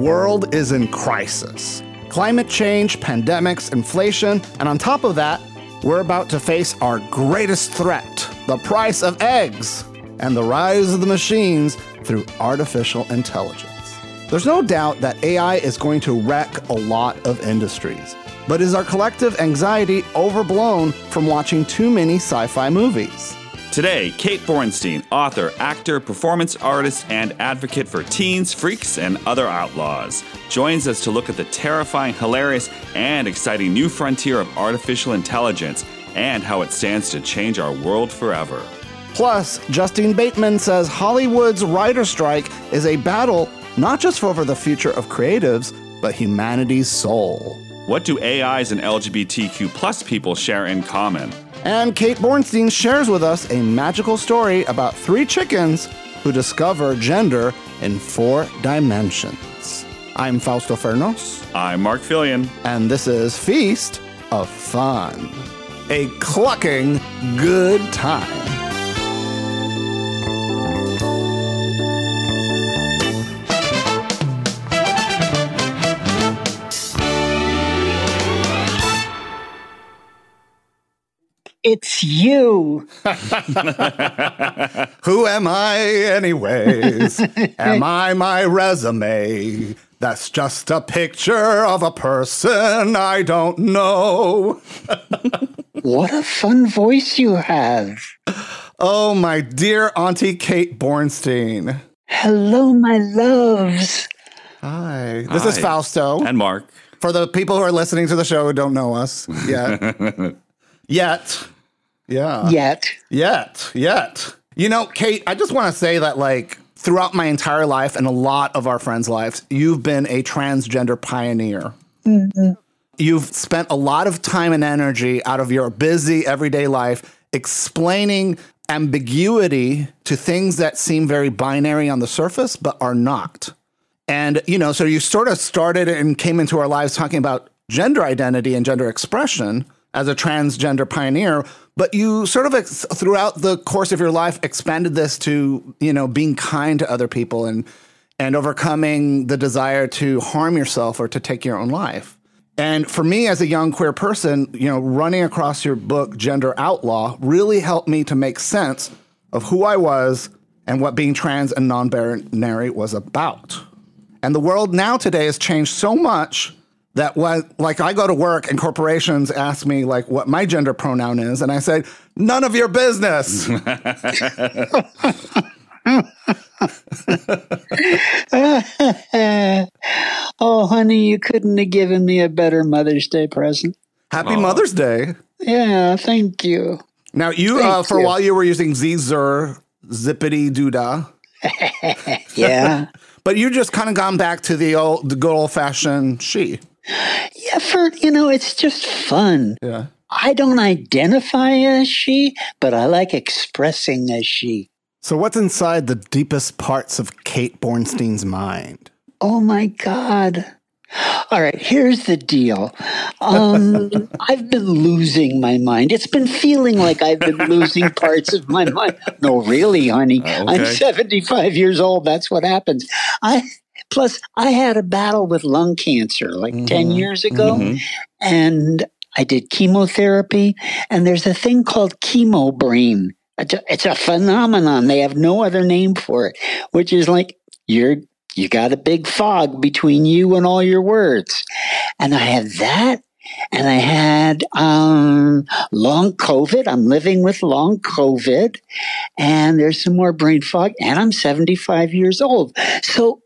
world is in crisis. Climate change, pandemics, inflation, and on top of that, we're about to face our greatest threat the price of eggs and the rise of the machines through artificial intelligence. There's no doubt that AI is going to wreck a lot of industries. But is our collective anxiety overblown from watching too many sci fi movies? Today, Kate Bornstein, author, actor, performance artist, and advocate for teens, freaks, and other outlaws, joins us to look at the terrifying, hilarious, and exciting new frontier of artificial intelligence and how it stands to change our world forever. Plus, Justine Bateman says Hollywood's writer strike is a battle not just over the future of creatives, but humanity's soul. What do AIs and LGBTQ plus people share in common? And Kate Bornstein shares with us a magical story about three chickens who discover gender in four dimensions. I'm Fausto Fernos. I'm Mark Felion. And this is Feast of Fun. A clucking good time. It's you. Who am I, anyways? am I my resume? That's just a picture of a person I don't know. what a fun voice you have. Oh, my dear Auntie Kate Bornstein. Hello, my loves. Hi. This Hi. is Fausto. And Mark. For the people who are listening to the show who don't know us yet. Yet. Yeah. Yet. Yet. Yet. You know, Kate, I just want to say that, like, throughout my entire life and a lot of our friends' lives, you've been a transgender pioneer. Mm-hmm. You've spent a lot of time and energy out of your busy everyday life explaining ambiguity to things that seem very binary on the surface, but are not. And, you know, so you sort of started and came into our lives talking about gender identity and gender expression as a transgender pioneer, but you sort of ex- throughout the course of your life expanded this to you know being kind to other people and and overcoming the desire to harm yourself or to take your own life. And for me as a young queer person, you know, running across your book Gender Outlaw really helped me to make sense of who I was and what being trans and non-binary was about. And the world now today has changed so much that when like I go to work and corporations ask me like what my gender pronoun is, and I say, none of your business. oh, honey, you couldn't have given me a better Mother's Day present. Happy Aww. Mother's Day. Yeah, thank you. Now, you, uh, for you. a while, you were using Zer, Zippity Doodah. yeah. but you just kind of gone back to the old, the good old fashioned she. Yeah, for you know, it's just fun. Yeah. I don't identify as she, but I like expressing as she. So, what's inside the deepest parts of Kate Bornstein's mind? Oh my God. All right, here's the deal. Um, I've been losing my mind. It's been feeling like I've been losing parts of my mind. No, really, honey. Uh, okay. I'm 75 years old. That's what happens. I Plus, I had a battle with lung cancer like mm-hmm. 10 years ago, mm-hmm. and I did chemotherapy, and there's a thing called chemo brain. It's a phenomenon. They have no other name for it, which is like you're you got a big fog between you and all your words. And I had that. And I had um, long COVID. I'm living with long COVID. And there's some more brain fog. And I'm 75 years old. So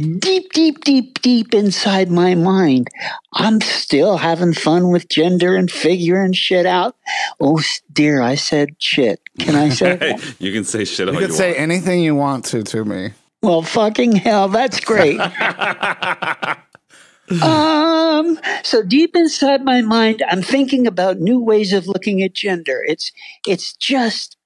deep, deep, deep, deep inside my mind, I'm still having fun with gender and figuring shit out. Oh dear, I said shit. Can I say that? you can say shit. You can say want. anything you want to to me. Well, fucking hell, that's great. um, so deep inside my mind, I'm thinking about new ways of looking at gender. It's it's just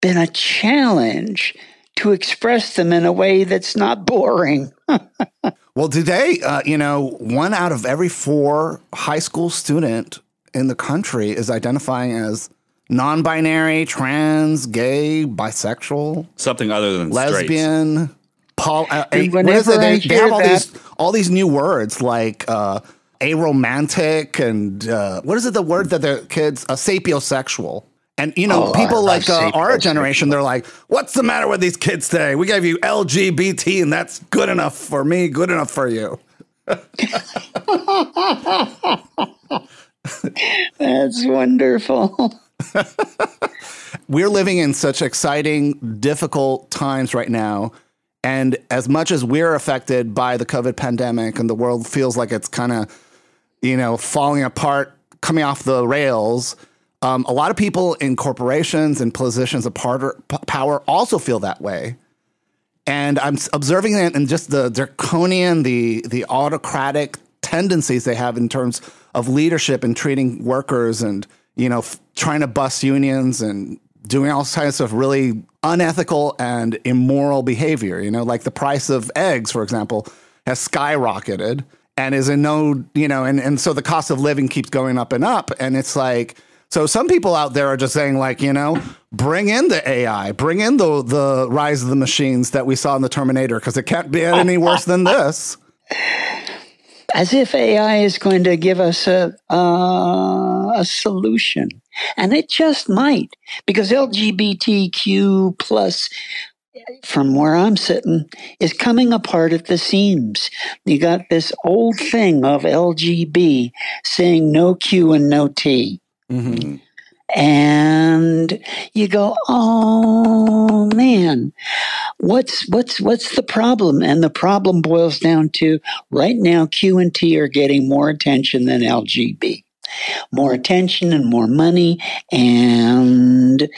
been a challenge to express them in a way that's not boring. well, today, uh, you know, one out of every four high school student in the country is identifying as non-binary, trans, gay, bisexual, something other than lesbian, straight. Paul, uh, And what is it? They, they have all that- these all these new words like uh, aromantic and uh, what is it? The word that the kids uh, sapiosexual. And you know, Oh, people like uh, our generation, they're like, "What's the matter with these kids today? We gave you LGBT, and that's good enough for me, good enough for you." That's wonderful. we're living in such exciting, difficult times right now. And as much as we're affected by the COVID pandemic and the world feels like it's kind of, you know, falling apart, coming off the rails, um, a lot of people in corporations and positions of power also feel that way. And I'm observing that in just the draconian, the the autocratic tendencies they have in terms of leadership and treating workers and you know f- trying to bust unions and doing all kinds of really unethical and immoral behavior. You know, like the price of eggs, for example, has skyrocketed and is in no you know, and and so the cost of living keeps going up and up, and it's like. So some people out there are just saying like, you know, bring in the AI, bring in the the rise of the machines that we saw in the Terminator because it can't be any worse than this. As if AI is going to give us a uh, a solution, and it just might, because LGBTQ plus, from where I'm sitting, is coming apart at the seams. You got this old thing of LGB saying no Q and no T. Mm-hmm. and you go, "Oh man, what's what's what's the problem?" And the problem boils down to right now Q and T are getting more attention than LGB. More attention and more money and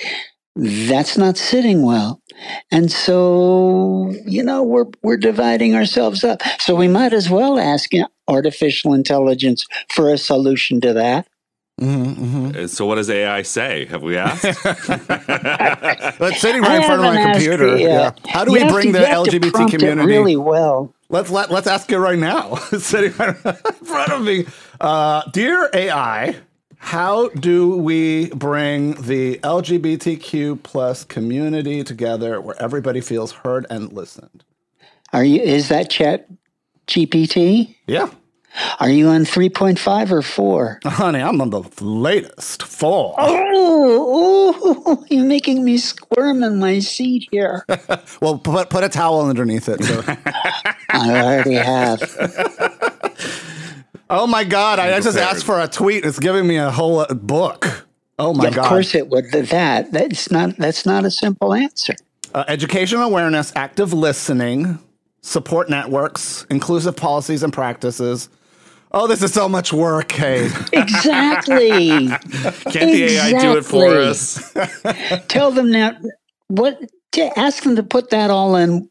that's not sitting well. And so, you know, we're we're dividing ourselves up. So we might as well ask artificial intelligence for a solution to that. Uh, So, what does AI say? Have we asked? But sitting right I in front of my computer, it yet. yeah. How do You we have bring to- the you LGBT community? really well? Let's let let's ask it right now. sitting right in front of me, uh, dear AI. How do we bring the LGBTQ plus community together where everybody feels heard and listened? Are you? Is that Chat GPT? Yeah. Are you on three point five or four? Honey, I'm on the latest four. Oh, oh, you're making me squirm in my seat here. Well, put put a towel underneath it. so- I already have. oh my God! I, I just asked for a tweet. It's giving me a whole uh, book. Oh my of God! Of course, it would. That that's not that's not a simple answer. Uh, education awareness, active listening, support networks, inclusive policies and practices. Oh, this is so much work, Kate. Exactly. Can't the AI do it for us? Tell them that. What? To ask them to put that all in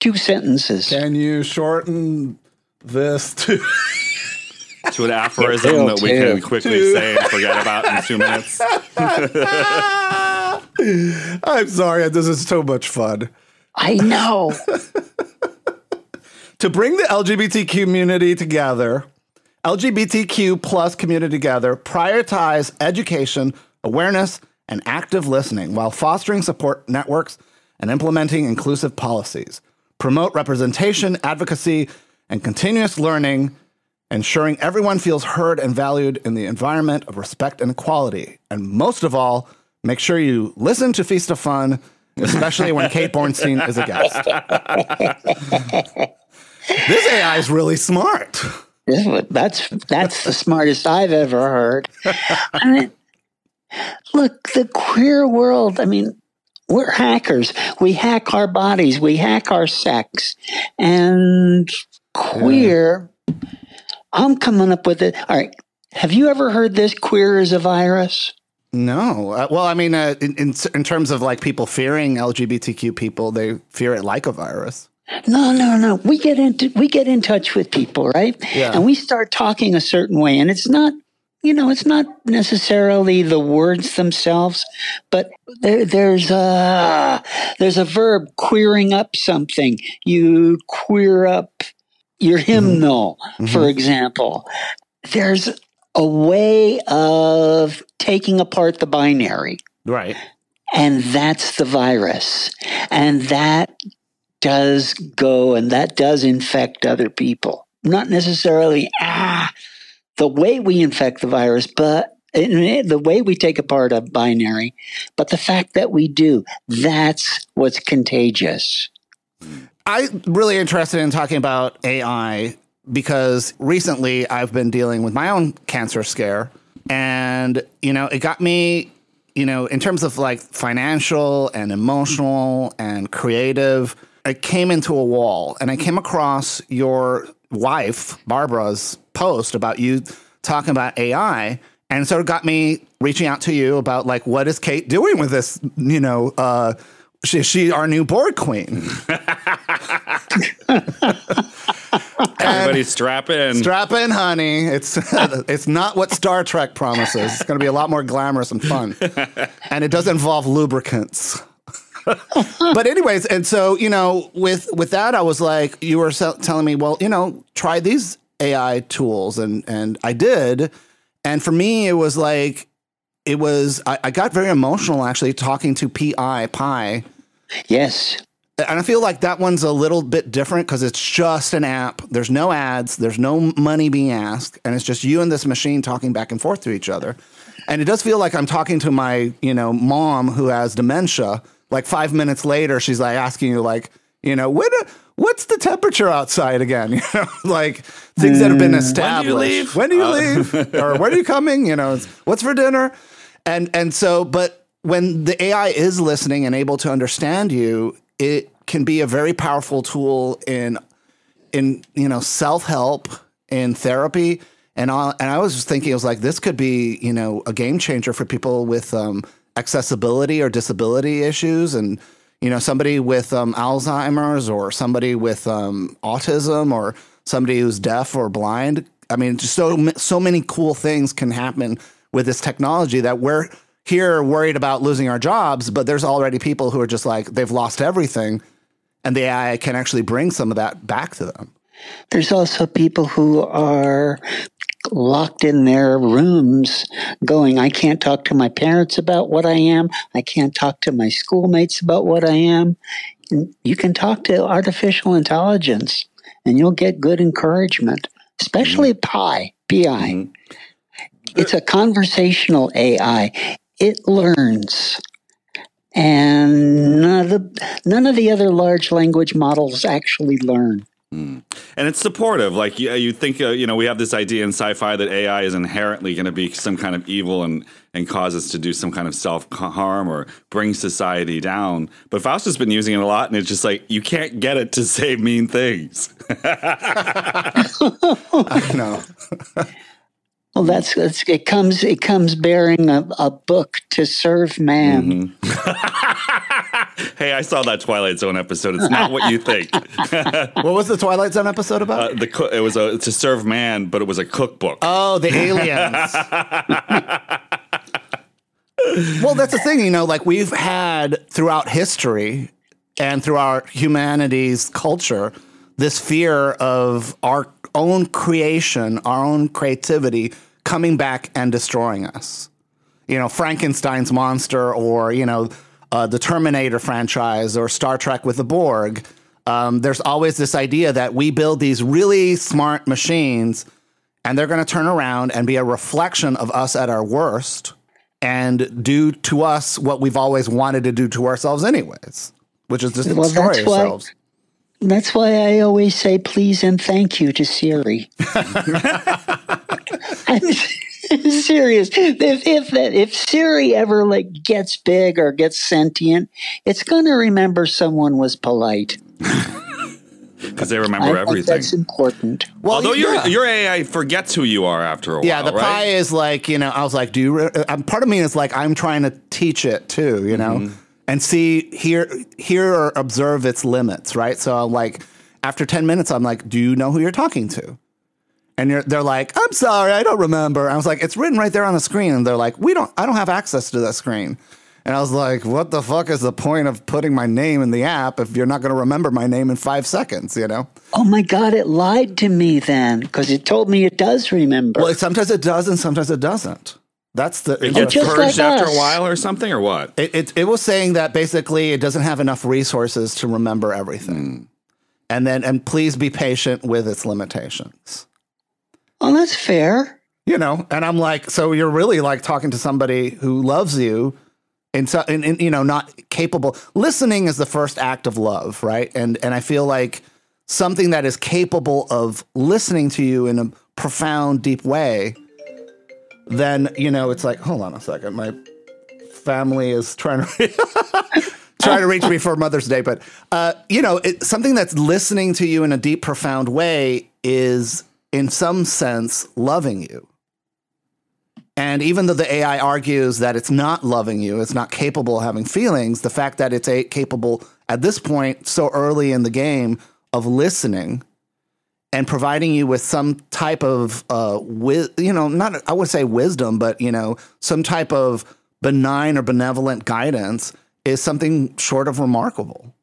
two sentences. Can you shorten this to? To an aphorism Yeah, that we too. can quickly Too. say and forget about in two minutes. I'm sorry, this is so much fun. I know. To bring the LGBT community together, LGBTQ plus community together, prioritize education, awareness, and active listening while fostering support networks and implementing inclusive policies. Promote representation, advocacy, and continuous learning, ensuring everyone feels heard and valued in the environment of respect and equality. And most of all, make sure you listen to Feast of Fun, especially when Kate Bornstein is a guest. this AI is really smart. This would- That's that's the smartest I've ever heard. I mean, look, the queer world. I mean, we're hackers. We hack our bodies. We hack our sex, and queer. I'm coming up with it. All right. Have you ever heard this? Queer is a virus. No. Uh, well, I mean, uh, in, in in terms of like people fearing LGBTQ people, they fear it like a virus. No, no, no. We get into we get in touch with people, right? Yeah. And we start talking a certain way, and it's not, you know, it's not necessarily the words themselves, but there, there's a there's a verb queering up something. You queer up your mm-hmm. hymnal, mm-hmm. for example. There's a way of taking apart the binary. Right. And that's the virus. And that does go and that does infect other people. Not necessarily, ah, the way we infect the virus, but the way we take apart a binary, but the fact that we do, that's what's contagious. I'm really interested in talking about AI because recently I've been dealing with my own cancer scare. And, you know, it got me, you know, in terms of like financial and emotional and creative, I came into a wall and I came across your wife, Barbara's post about you talking about AI. And so it got me reaching out to you about like, what is Kate doing with this, you know, uh, she, she our new board queen. Everybody strap in. Strap in, honey. It's it's not what Star Trek promises. It's going to be a lot more glamorous and fun, and it does involve lubricants. but anyways, and so you know, with with that, I was like, you were telling me, well, you know, try these AI tools, and and I did, and for me, it was like, it was I, I got very emotional actually talking to Pi Pi. Yes. And I feel like that one's a little bit different because it's just an app. There's no ads, there's no money being asked, and it's just you and this machine talking back and forth to each other. And it does feel like I'm talking to my, you know, mom who has dementia. Like five minutes later, she's like asking you, like, you know, when, what's the temperature outside again? You know, like things that have been established. When do you leave? When do you leave? or when are you coming? You know, what's for dinner? And and so, but when the AI is listening and able to understand you, it can be a very powerful tool in in you know self help in therapy. And I, and I was just thinking, I was like, this could be you know a game changer for people with um, accessibility or disability issues, and you know somebody with um, Alzheimer's or somebody with um, autism or somebody who's deaf or blind. I mean, just so so many cool things can happen with this technology that we're here worried about losing our jobs, but there's already people who are just like they've lost everything, and the AI can actually bring some of that back to them. There's also people who are locked in their rooms going, I can't talk to my parents about what I am. I can't talk to my schoolmates about what I am. And you can talk to artificial intelligence and you'll get good encouragement, especially mm-hmm. Pi, PI. Mm-hmm. It's a conversational AI it learns. And none of, the, none of the other large language models actually learn. Mm. And it's supportive. Like you, you think, uh, you know, we have this idea in sci-fi that AI is inherently going to be some kind of evil and and cause us to do some kind of self harm or bring society down. But Faust has been using it a lot, and it's just like you can't get it to say mean things. I know. Well, that's, that's, it. Comes it comes bearing a, a book to serve man. Mm-hmm. hey, I saw that Twilight Zone episode. It's not what you think. what was the Twilight Zone episode about? Uh, the it was a to serve man, but it was a cookbook. Oh, the aliens. well, that's the thing, you know. Like we've had throughout history and through our humanity's culture, this fear of our own creation, our own creativity coming back and destroying us. You know, Frankenstein's monster, or you know, uh, the Terminator franchise, or Star Trek with the Borg. Um, there's always this idea that we build these really smart machines, and they're going to turn around and be a reflection of us at our worst, and do to us what we've always wanted to do to ourselves, anyways, which is just well, destroy ourselves. Why, that's why I always say please and thank you to Siri. I'm serious. If if that if Siri ever like gets big or gets sentient, it's going to remember someone was polite. Because they remember I everything. That's important. Well, Although yeah. your your AI forgets who you are after a while. Yeah, the right? Pi is like you know. I was like, do you? Re-? Uh, part of me is like, I'm trying to teach it too, you know, mm-hmm. and see, here here or observe its limits, right? So I'm like, after ten minutes, I'm like, do you know who you're talking to? And they're like, "I'm sorry, I don't remember." I was like, "It's written right there on the screen," and they're like, "We don't, I don't have access to that screen." And I was like, "What the fuck is the point of putting my name in the app if you're not going to remember my name in five seconds?" You know? Oh my god, it lied to me then because it told me it does remember. Well, sometimes it does, and sometimes it doesn't. That's the It gets purged like after a while or something, or what? It, it, it was saying that basically it doesn't have enough resources to remember everything. Mm. And then, and please be patient with its limitations. Oh, that's fair. You know, and I'm like, so you're really like talking to somebody who loves you and so, and, and you know, not capable. Listening is the first act of love, right? And, and I feel like something that is capable of listening to you in a profound, deep way, then, you know, it's like, hold on a second, my family is trying to trying to reach me for Mother's Day, but uh, you know, it, something that's listening to you in a deep, profound way is, in some sense, loving you. And even though the AI argues that it's not loving you, it's not capable of having feelings, the fact that it's a, capable at this point, so early in the game, of listening and providing you with some type of, uh, wi- you know, not I would say wisdom, but you know, some type of benign or benevolent guidance is something short of remarkable.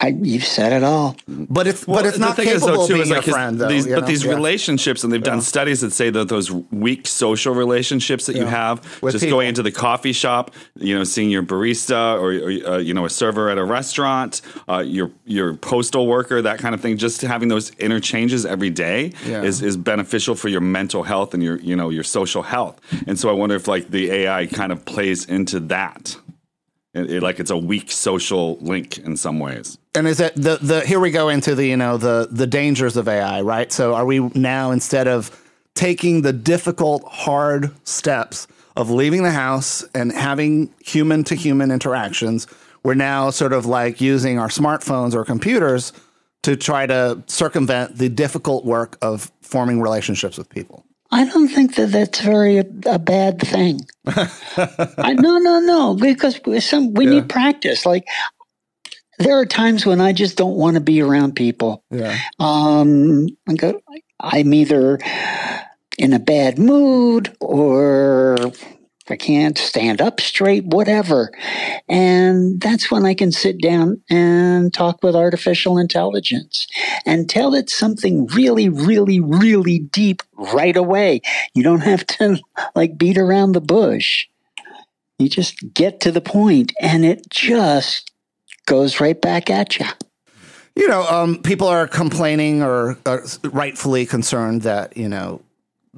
I, you've said it all. But it's Well, but it's not thing is, capable though, of being is your like his- friend. Though, these, but know? these Yeah. relationships, and they've done studies that say that those weak social relationships that you have, With just people. going into the coffee shop, you know, seeing your barista or, or uh, you know a server at a restaurant, uh, your your postal worker, that kind of thing, just having those interchanges every day Yeah. is is beneficial for your mental health and your you know your social health. And so I wonder if like the AI kind of plays into that. It, it- like it's a weak social link in some ways. And is it the the here we go into the you know the the dangers of AI, right? So are we now instead of taking the difficult, hard steps of leaving the house and having human to human interactions, we're now sort of like using our smartphones or computers to try to circumvent the difficult work of forming relationships with people. I don't think that that's very a, a bad thing. I, no, no, no, because some we Yeah. need practice. Like there are times when I just don't want to be around people. Yeah. Um, I'm either in a bad mood or I can't stand up straight, whatever. And that's when I can sit down and talk with artificial intelligence and tell it something really, really, really deep right away. You don't have to like beat around the bush. You just get to the point and it just goes right back at you. You know, um, people are complaining or, or rightfully concerned that, you know,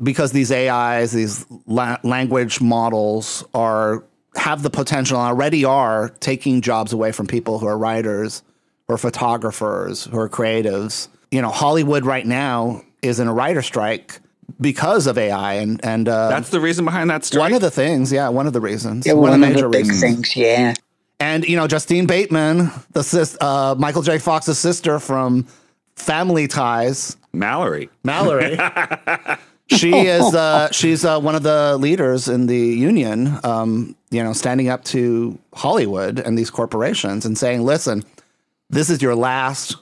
because these AIs, these la- language models are have the potential and already are taking jobs away from people who are writers or photographers who are creatives. You know, Hollywood right now is in a writer strike because of AI and and uh, That's the reason behind that strike. one of the things, yeah, one of the reasons. Yeah, one, one, of the of major the big reasons. things, yeah. And you know, Justine Bateman, the sis, uh, Michael J. Fox's sister from Family Ties, Mallory. Mallory. she is uh, she's uh, one of the leaders in the union. Um, you know, standing up to Hollywood and these corporations and saying, "Listen, this is your last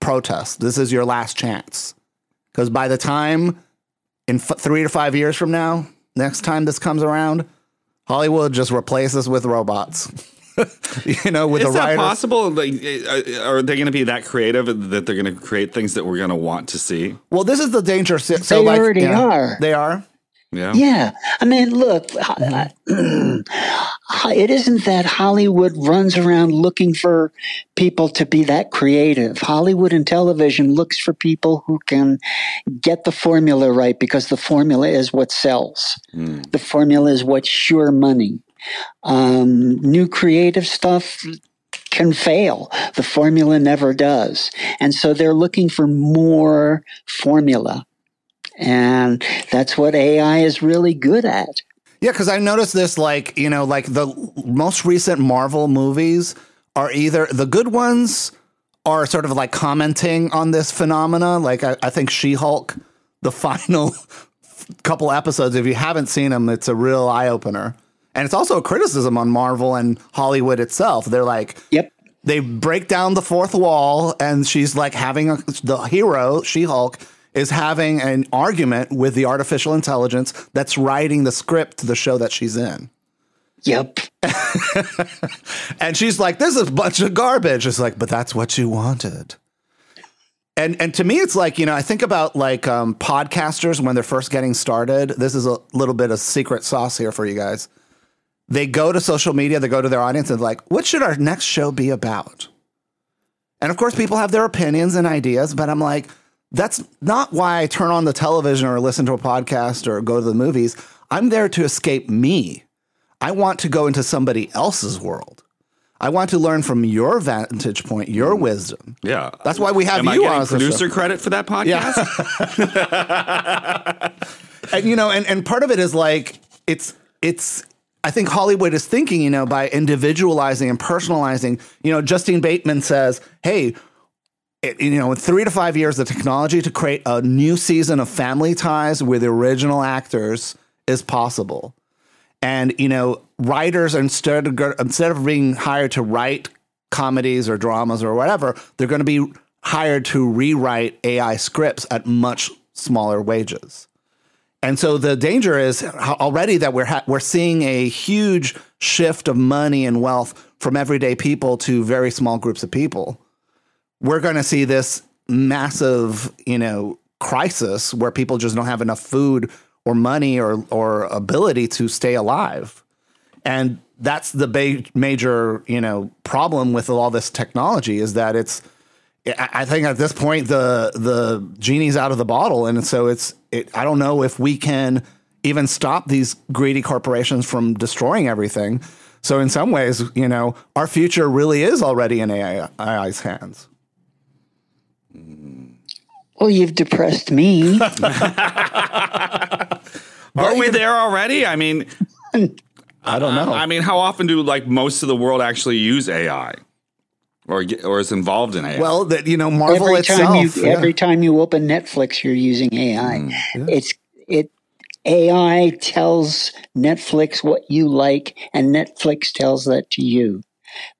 protest. This is your last chance." Because by the time in f- three to five years from now, next time this comes around, Hollywood just replaces with robots. you know, with Is the that writers. possible? Like, uh, are they going to be that creative that they're going to create things that we're going to want to see? Well, this is the danger. So, so They like, already yeah, are. They are. Yeah. Yeah, I mean, look, it isn't that Hollywood runs around looking for people to be that creative. Hollywood and television looks for people who can get the formula right because the formula is what sells. The formula is what's sure money. Um, new creative stuff can fail. The formula never does. And so they're looking for more formula. And that's what AI is really good at. Yeah, because I noticed this, like you know, like the most recent Marvel movies are either the good ones are sort of like commenting on this phenomena. Like I, I think She Hulk, the final couple episodes. If you haven't seen them, it's a real eye opener, and it's also a criticism on Marvel and Hollywood itself. They're like, Yep. they break down the fourth wall and she's like having a, the hero she-hulk is having an argument with the artificial intelligence that's writing the script to the show that she's in Yep. and she's like this is a bunch of garbage it's like but that's what you wanted And and to me, it's like you know, I think about like um, podcasters when they're first getting started. This is a little bit of secret sauce here for you guys. They go to social media, they go to their audience, and like, what should our next show be about? And of course, people have their opinions and ideas, but I'm like, that's not why I turn on the television or listen to a podcast or go to the movies. I'm there to escape me. I want to go into somebody else's world. I want to learn from your vantage point, your mm. wisdom. Yeah. That's why we have Am I you getting on the show. producer credit for that podcast? and you know, and, and part of it is like it's it's I think Hollywood is thinking, you know, by individualizing and personalizing, you know, Justine Bateman says, hey, it, you know, in three to five years, the technology to create a new season of Family Ties with original actors is possible. And you know, writers instead of instead of being hired to write comedies or dramas or whatever, they're going to be hired to rewrite AI scripts at much smaller wages. And so the danger is already that we're ha- we're seeing a huge shift of money and wealth from everyday people to very small groups of people. We're going to see this massive, you know, crisis where people just don't have enough food or money or or ability to stay alive. And that's the ba- major, you know, problem with all this technology is that it's I I think at this point the the genie's out of the bottle, and so it's it. I don't know if we can even stop these greedy corporations from destroying everything. So in some ways, you know, our future really is already in AI, AI's hands. Well, you've depressed me. Are we there already? I mean, I don't know. I mean, how often do like most of the world actually use AI, or or is involved in AI? well, that you know, Marvel every itself. time you yeah. every time you open Netflix, you're using AI. Hmm, it's it AI tells Netflix what you like, and Netflix tells that to you.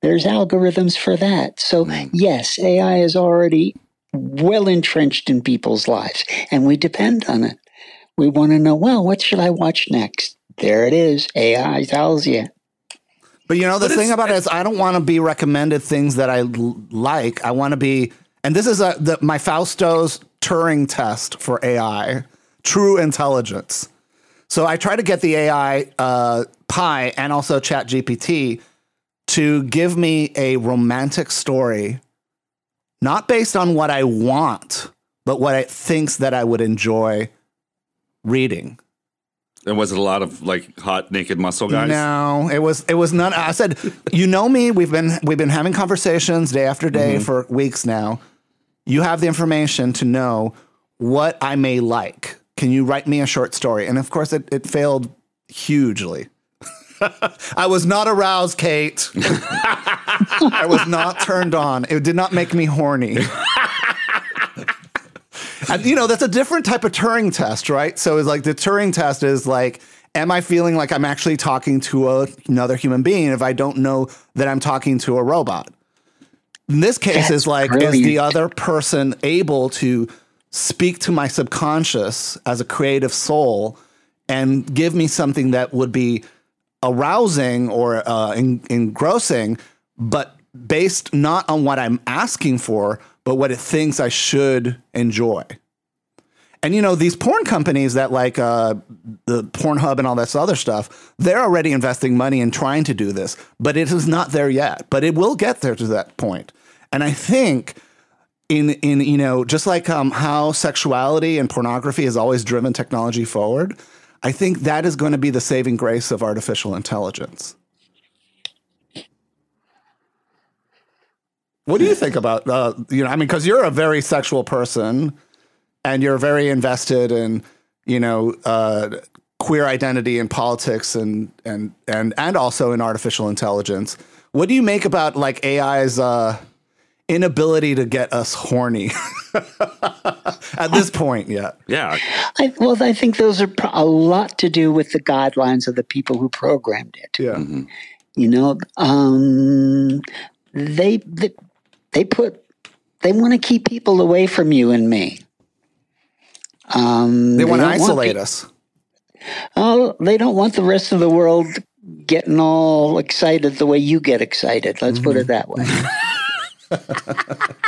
There's algorithms for that. So hmm. yes, AI is already well entrenched in people's lives, and we depend on it. We want to know, well, what should I watch next? There it is. AI tells you. But you know, the But thing about it is, I don't want to be recommended things that I l- like. I want to be, and this is a the, my Fausto's Turing test for AI, true intelligence. So I try to get the AI uh, Pi and also Chat GPT to give me a romantic story, not based on what I want, but what it thinks that I would enjoy reading. And was it a lot of like hot naked muscle guys? No, it was it was none. I said, you know me. We've been we've been having conversations day after day mm-hmm. for weeks now. You have the information to know what I may like. Can you write me a short story? And of course, it, it failed hugely. I was not aroused, Kate. I was not turned on. It did not make me horny. And, you know, that's a different type of Turing test, right? So it's like the Turing test is like, am I feeling like I'm actually talking to a, another human being if I don't know that I'm talking to a robot? In this case, is like, is the other person able to speak to my subconscious as a creative soul and give me something that would be arousing or uh, en- engrossing, but based not on what I'm asking for, but what it thinks I should enjoy. And you know these porn companies that like uh, the Pornhub and all this other stuff, they're already investing money in trying to do this, but it is not there yet. But it will get there to that point. And I think in in you know just like um, how sexuality and pornography has always driven technology forward, I think that is going to be the saving grace of artificial intelligence. What do you think about uh, you know? I mean, because you're a very sexual person, and you're very invested in you know uh, queer identity and politics, and and and and also in artificial intelligence. What do you make about like AI's uh, inability to get us horny at this point yet? Yeah. I, well, I think those are pro- a lot to do with the guidelines of the people who programmed it. Yeah. You know, um, they, they they put they want to keep people away from you and me. Um, They want to don't isolate pe- us. Oh, they don't want the rest of the world getting all excited the way you get excited. Let's put it that way.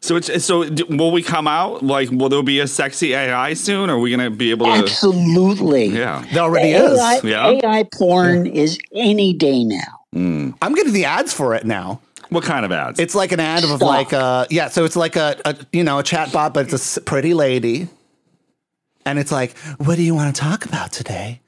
So it's so will we come out like will there be a sexy AI soon? Or are we gonna be able to? Absolutely. Yeah. There already is. AI, Yeah. AI porn is any day now. I'm getting the ads for it now. What kind of ads? It's like an ad of Stop. like a yeah, so it's like a, a you know a chat bot, but it's a s- pretty lady, and it's like, what do you want to talk about today?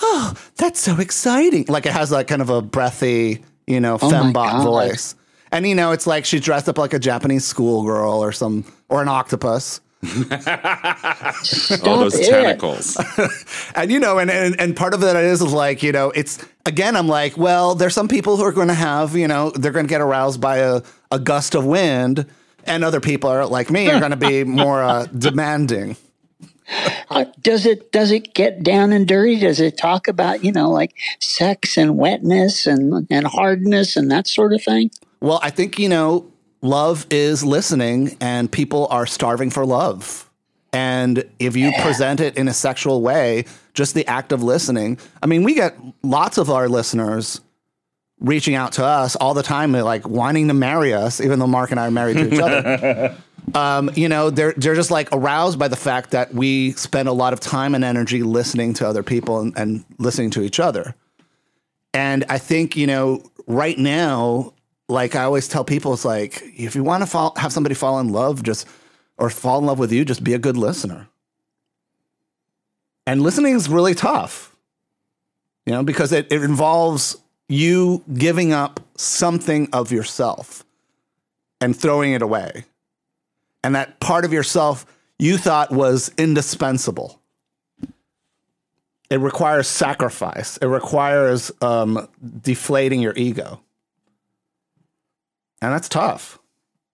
Oh, that's so exciting! Like it has like kind of a breathy, you know, Oh my fembot God. voice, and you know, it's like she's dressed up like a Japanese schoolgirl or some or an octopus. Stop oh, those it. tentacles. And you know, and, and and part of it is is like you know, it's again, I'm like, well, there's some people who are going to have you know, they're going to get aroused by a, a gust of wind, and other people are like me are going to be more uh, demanding. Uh, does it does it get down and dirty? Does it talk about you know like sex and wetness and and hardness and that sort of thing? Well, I think you know, love is listening, and people are starving for love. And if you present it in a sexual way, just the act of listening. I mean, we get lots of our listeners reaching out to us all the time, like wanting to marry us, even though Mark and I are married to each other. um, you know, they're they're just like aroused by the fact that we spend a lot of time and energy listening to other people and, and listening to each other. And I think you know, right now, like I always tell people, it's like if you want to fall, have somebody fall in love, just or fall in love with you, just be a good listener. And listening is really tough, you know, because it, it involves you giving up something of yourself and throwing it away. And that part of yourself you thought was indispensable. It requires sacrifice. It requires um, deflating your ego. And that's tough.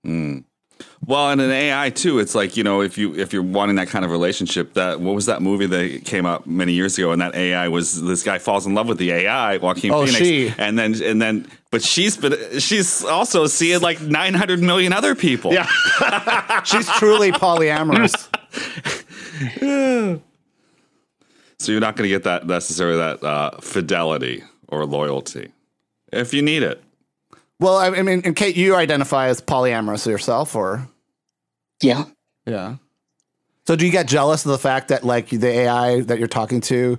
Well, and an AI too. It's like you know, if you if you're wanting that kind of relationship, that what was that movie that came out many years ago, and that AI was this guy falls in love with the AI, Joaquin Oh, Phoenix, she. and then and then, but she's been she's also seeing like 900 million other people. Yeah. She's truly polyamorous. So you're not going to get that necessarily that uh, fidelity or loyalty if you need it. Well, I I mean, and Kate, you identify as polyamorous yourself, or Yeah. yeah. So, do you get jealous of the fact that like the AI that you're talking to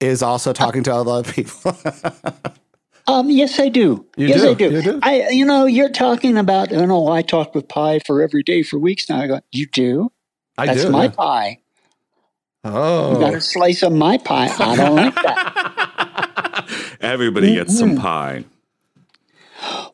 is also talking to other people? Um, yes, I do. You yes, do. I do. You do. I, you know, you're talking about. You know, I talk with Pi for every day for weeks now. I go, you do? I do That's do. my yeah. pie. You got Oh, a slice of my pie. I don't like that. Everybody gets some pie.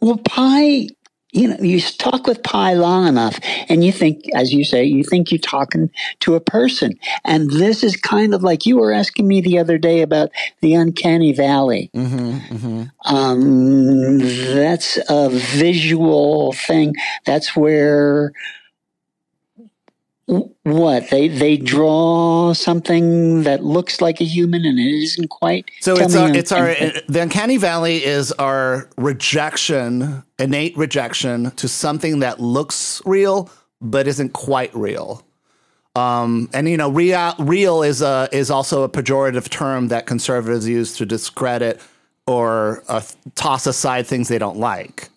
Well, Pi, You know, you talk with Pi long enough, and you think, as you say, you think you're talking to a person. And this is kind of like you were asking me the other day about the uncanny valley. Um, that's a visual thing. That's where what they they draw something that looks like a human and it isn't quite. so Tell it's our, it's our un- the uncanny valley is our rejection, innate rejection to something that looks real but isn't quite real. Um, and you know, real real is a is also a pejorative term that conservatives use to discredit or uh, toss aside things they don't like.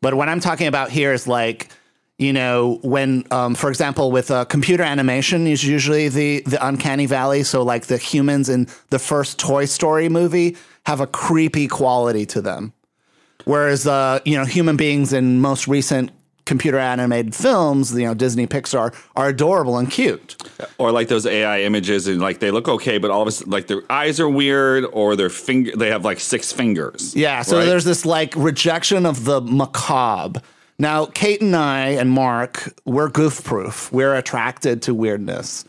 But what I'm talking about here is like, you know, when, um, for example, with uh, computer animation is usually the the uncanny valley. So like the humans in the first Toy Story movie have a creepy quality to them, whereas uh, you know human beings in most recent computer animated films, you know Disney Pixar, are adorable and cute. Or like those AI images, and like they look okay, but all of a sudden, like their eyes are weird, or their finger, they have like six fingers. Yeah, so right? there's this like rejection of the macabre. Now, Kate and I and Mark, we're goof proof. We're attracted to weirdness.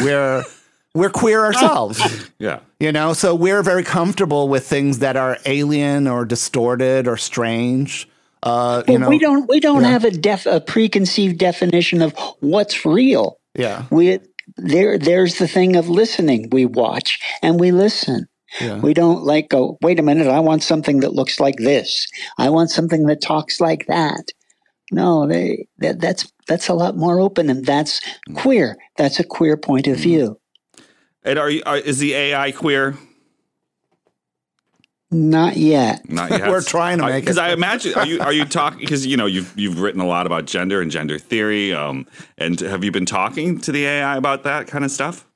We're we're queer ourselves. yeah. You know, so we're very comfortable with things that are alien or distorted or strange. Uh, you know, we don't we don't have a def a preconceived definition of what's real. yeah, We there there's the thing of listening. We watch and we listen. Yeah. We don't like go, wait a minute, I want something that looks like this. I want something that talks like that. No, they that, that's that's a lot more open and that's queer. That's a queer point of view. And are you? Are, is the AI queer? Not yet. Not yet. We're trying to make Because it. I imagine are you are you talking because you know you've you've written a lot about gender and gender theory. Um, and have you been talking to the AI about that kind of stuff?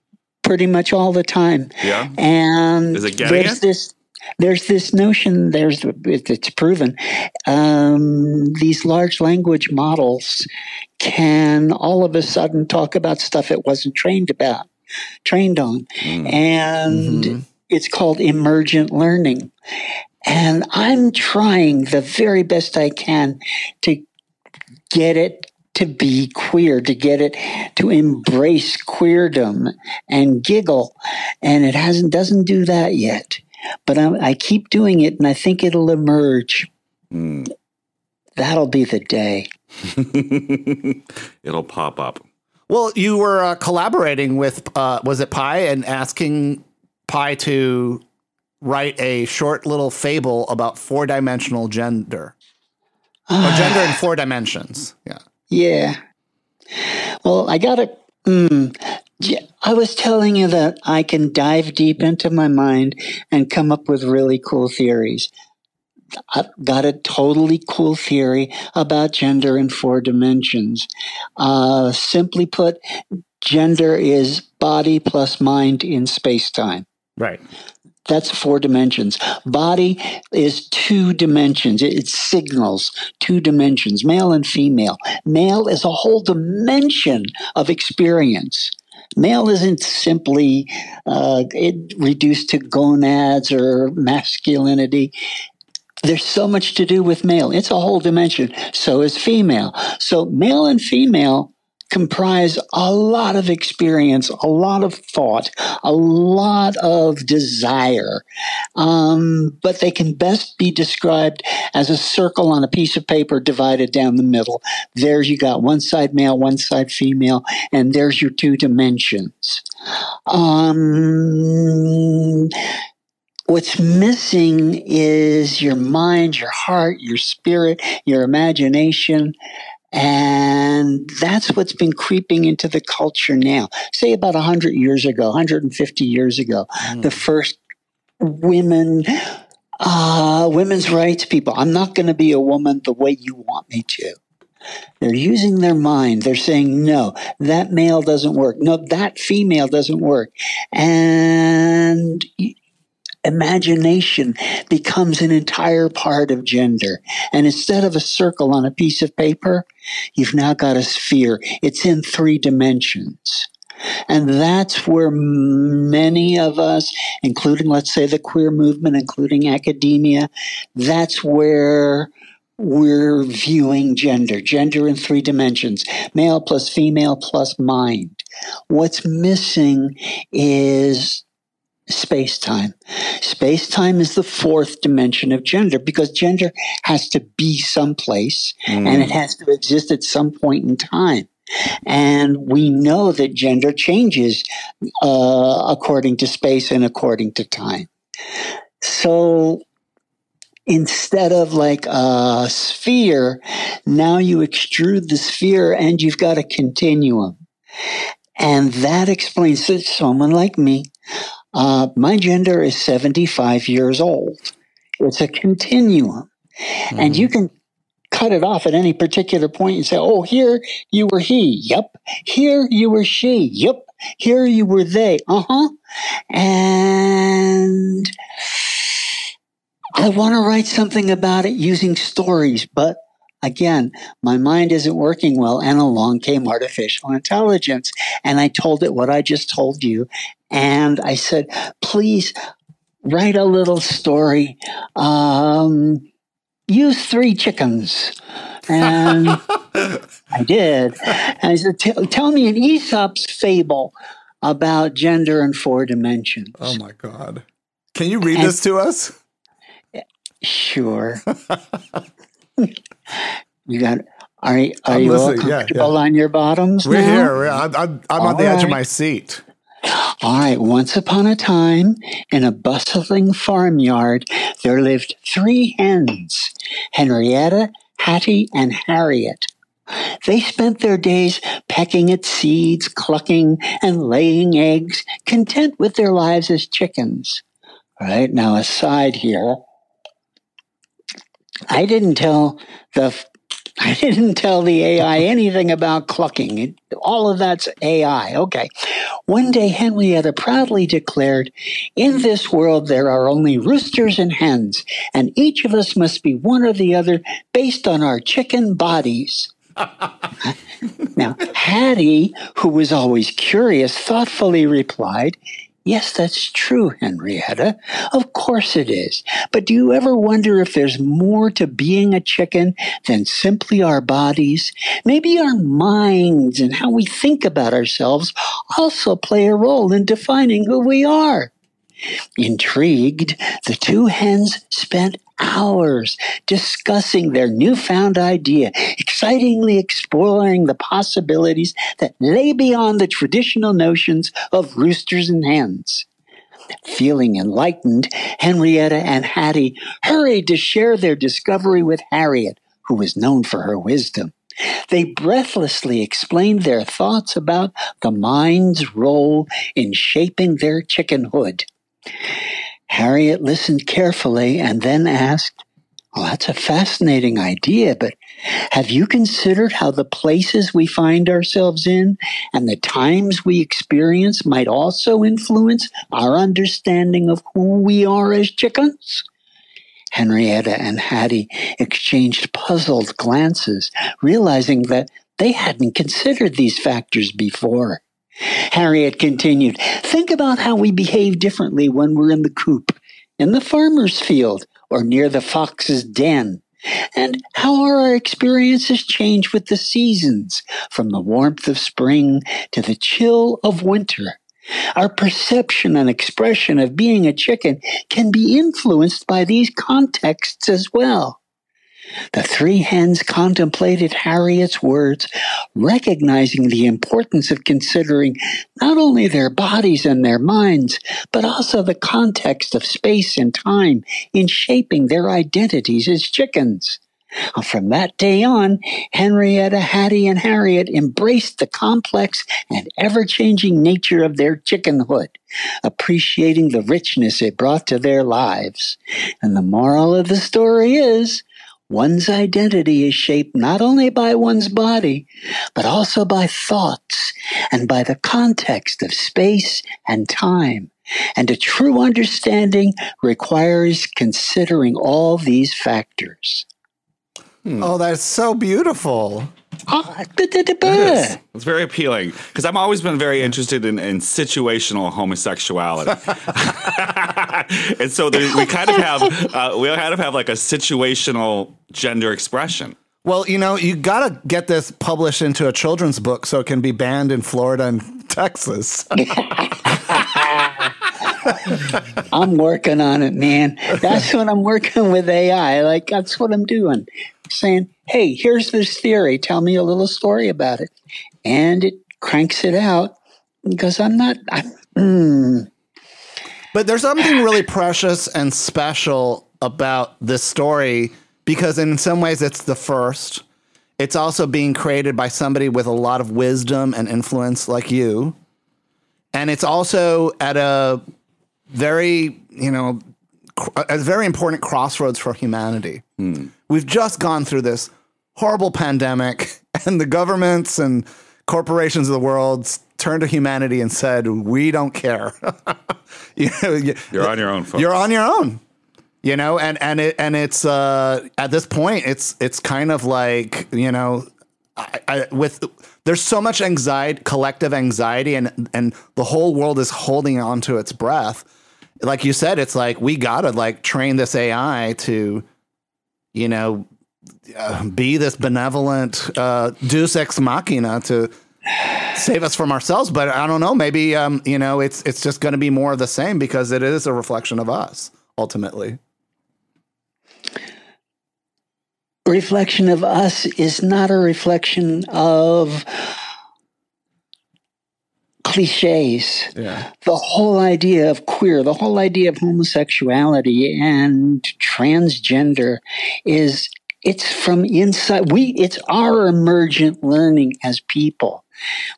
Pretty much all the time. Yeah. And Is it getting there's it? this there's this notion there's it's proven um, these large language models can all of a sudden talk about stuff it wasn't trained about trained on Mm. and Mhm. it's called emergent learning and i'm trying the very best i can to get it to be queer to get it to embrace queerdom and giggle and it hasn't doesn't do that yet but I, I keep doing it and i think it'll emerge Mm. that'll be the day It'll pop up. Well, you were uh, collaborating with, uh, was it Pi, and asking Pi to write a short little fable about four dimensional gender. Or gender in four dimensions. Yeah. Yeah. Well, I got it. Mm, I was telling you that I can dive deep into my mind and come up with really cool theories. I've got a totally cool theory about gender in four dimensions. Uh, simply put, gender is body plus mind in space time. Right. That's four dimensions. Body is two dimensions. It, it signals two dimensions, male and female. Male is a whole dimension of experience. Male isn't simply uh, reduced to gonads or masculinity. There's so much to do with male. It's a whole dimension. So is female. So male and female comprise a lot of experience, a lot of thought, a lot of desire. Um, but they can best be described as a circle on a piece of paper divided down the middle. There you got one side male, one side female, and there's your two dimensions. Um, what's missing is your mind, your heart, your spirit, your imagination. And that's what's been creeping into the culture now. Say about 100 years ago, 150 years ago, the first women, uh, women's rights people. I'm not going to be a woman the way you want me to. They're using their mind. They're saying, no, that male doesn't work. No, that female doesn't work. And imagination becomes an entire part of gender. And instead of a circle on a piece of paper, you've now got a sphere. It's in three dimensions. And that's where many of us, including, let's say, the queer movement, including academia, that's where we're viewing gender, gender in three dimensions, male plus female plus mind. What's missing is space time. Space time is the fourth dimension of gender because gender has to be someplace Mm. and it has to exist at some point in time. And we know that gender changes uh, according to space and according to time. So instead of like a sphere, now you extrude the sphere and you've got a continuum. And that explains that someone like me, uh, my gender is 75 years old. It's a continuum. And you can cut it off at any particular point and say, oh, here you were he. Yep. Here you were she. Yep. Here you were they. Uh huh. And I want to write something about it using stories, but again, my mind isn't working well. And along came artificial intelligence. And I told it what I just told you. And I said, please write a little story. Um, use three chickens. And I did. And I said, "Tell- tell me an Aesop's fable about gender and four dimensions. Oh my God. Can you read And- this to us? Sure. you got. Are, you- are I'm you all listening. Yeah, comfortable on your bottoms We're now? here. We're, I'm, I'm, I'm on the edge of my seat. All right. Once upon a time, in a bustling farmyard, there lived three hens Henrietta, Hattie, and Harriet. They spent their days pecking at seeds, clucking, and laying eggs, content with their lives as chickens. All right. Now, aside here, I didn't tell the I didn't tell the AI anything about clucking. It, all of that's AI. Okay. One day, Henrietta proudly declared, In this world, there are only roosters and hens, and each of us must be one or the other based on our chicken bodies. now, Hattie, who was always curious, thoughtfully replied, Yes, that's true, Henrietta. Of course it is. But do you ever wonder if there's more to being a chicken than simply our bodies? Maybe our minds and how we think about ourselves also play a role in defining who we are. Intrigued, the two hens spent hours discussing their newfound idea, excitingly exploring the possibilities that lay beyond the traditional notions of roosters and hens. Feeling enlightened, Henrietta and Hattie hurried to share their discovery with Harriet, who was known for her wisdom. They breathlessly explained their thoughts about the mind's role in shaping their chickenhood. Harriet listened carefully and then asked, Well, that's a fascinating idea, but have you considered how the places we find ourselves in and the times we experience might also influence our understanding of who we are as chickens? Henrietta and Hattie exchanged puzzled glances, realizing that they hadn't considered these factors before. Harriet continued, Think about how we behave differently when we're in the coop, in the farmer's field, or near the fox's den. And how our experiences change with the seasons, from the warmth of spring to the chill of winter. Our perception and expression of being a chicken can be influenced by these contexts as well. The three hens contemplated Harriet's words, recognizing the importance of considering not only their bodies and their minds, but also the context of space and time in shaping their identities as chickens. From that day on, Henrietta, Hattie, and Harriet embraced the complex and ever changing nature of their chickenhood, appreciating the richness it brought to their lives. And the moral of the story is One's identity is shaped not only by one's body, but also by thoughts and by the context of space and time. And a true understanding requires considering all these factors. Hmm. Oh, that's so beautiful. Ah, it it's very appealing because I've always been very interested in, in situational homosexuality, and so there, we kind of have uh, we kind of have like a situational gender expression. Well, you know, you got to get this published into a children's book so it can be banned in Florida and Texas. I'm working on it, man. That's what I'm working with AI. Like that's what I'm doing saying, Hey, here's this theory. Tell me a little story about it. And it cranks it out because I'm not. I'm, mm. But there's something really precious and special about this story because, in some ways, it's the first. It's also being created by somebody with a lot of wisdom and influence like you. And it's also at a very, you know, a very important crossroads for humanity. Hmm. We've just gone through this horrible pandemic, and the governments and corporations of the world turned to humanity and said, "We don't care." you are on your own. Folks. You're on your own. You know, and and it and it's uh, at this point, it's it's kind of like you know, I, I, with there's so much anxiety, collective anxiety, and and the whole world is holding on to its breath like you said, it's like we gotta like train this AI to, you know, uh, be this benevolent uh, Deus ex machina to save us from ourselves. But I don't know. Maybe um, you know, it's it's just going to be more of the same because it is a reflection of us ultimately. Reflection of us is not a reflection of cliches. Yeah. The whole idea of queer, the whole idea of homosexuality and transgender is it's from inside we it's our emergent learning as people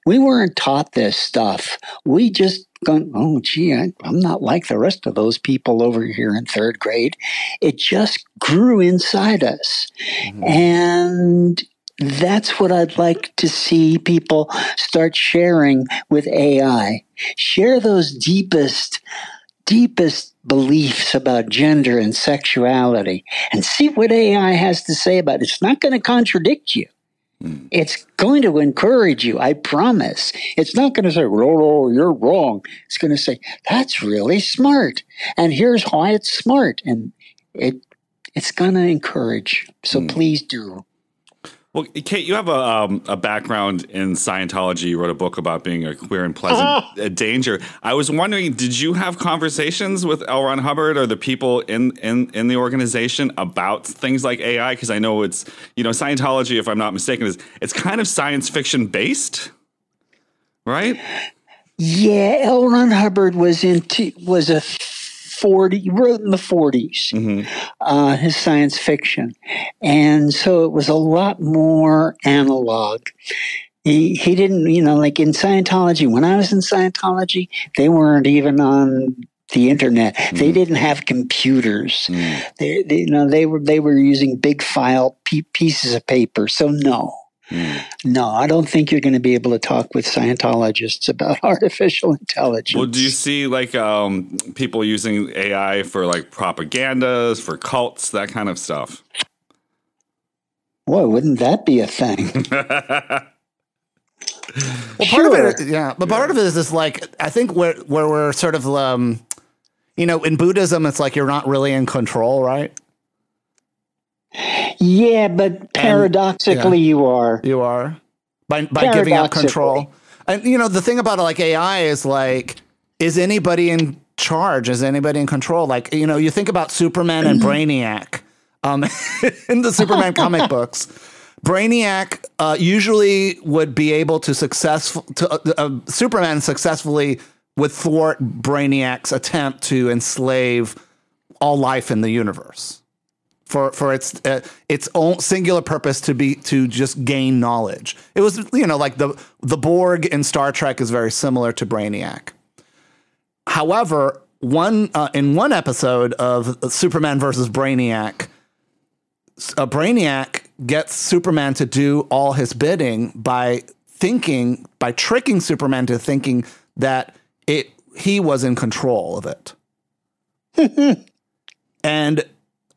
We weren't taught this stuff. We just gone, oh, gee, I, I'm not like the rest of those people over here in third grade. It just grew inside us. Mm-hmm. And that's what I'd like to see people start sharing with AI. Share those deepest, deepest beliefs about gender and sexuality and see what AI has to say about it. It's not going to contradict you. Mm. It's going to encourage you, I promise. It's not going to say, oh, oh, you're wrong. It's going to say, that's really smart. And here's why it's smart. And it it's going to encourage. So mm. please do. Well, Kate, you have a, um, a background in Scientology. You wrote a book about being a queer and pleasant uh, danger. I was wondering, did you have conversations with L. Ron Hubbard or the people in, in, in the organization about things like AI? Because I know it's, you know, Scientology, if I'm not mistaken, is it's kind of science fiction based, right? Yeah, L. Ron Hubbard was into was a 40, he wrote in the 40s, mm-hmm. uh, his science fiction. And so it was a lot more analog. He, he didn't, you know, like in Scientology, when I was in Scientology, they weren't even on the internet. Mm. They didn't have computers. Mm. They, they, you know, they were they were using big file pieces of paper. So no, Mm. No, I don't think you're going to be able to talk with Scientologists about artificial intelligence. Well, do you see like um, people using AI for like propagandas, for cults, that kind of stuff? Boy, wouldn't that be a thing? well, part of it, yeah, but part of it is this like I think where where we're sort of um, you know, in Buddhism, it's like you're not really in control, right? Yeah, but paradoxically, and, yeah, you are. You are by by giving up control. And you know, the thing about like AI is like, is anybody in charge? Is anybody in control? Like, you know, you think about Superman and Brainiac um, in the Superman comic books. Brainiac uh, usually would be able to successful to uh, uh, Superman successfully would thwart Brainiac's attempt to enslave all life in the universe for for its uh, its own singular purpose to be to just gain knowledge. It was you know like the the Borg in Star Trek is very similar to Brainiac. However, one uh, in one episode of Superman versus Brainiac, a Brainiac gets Superman to do all his bidding by thinking by tricking Superman to thinking that it he was in control of it. and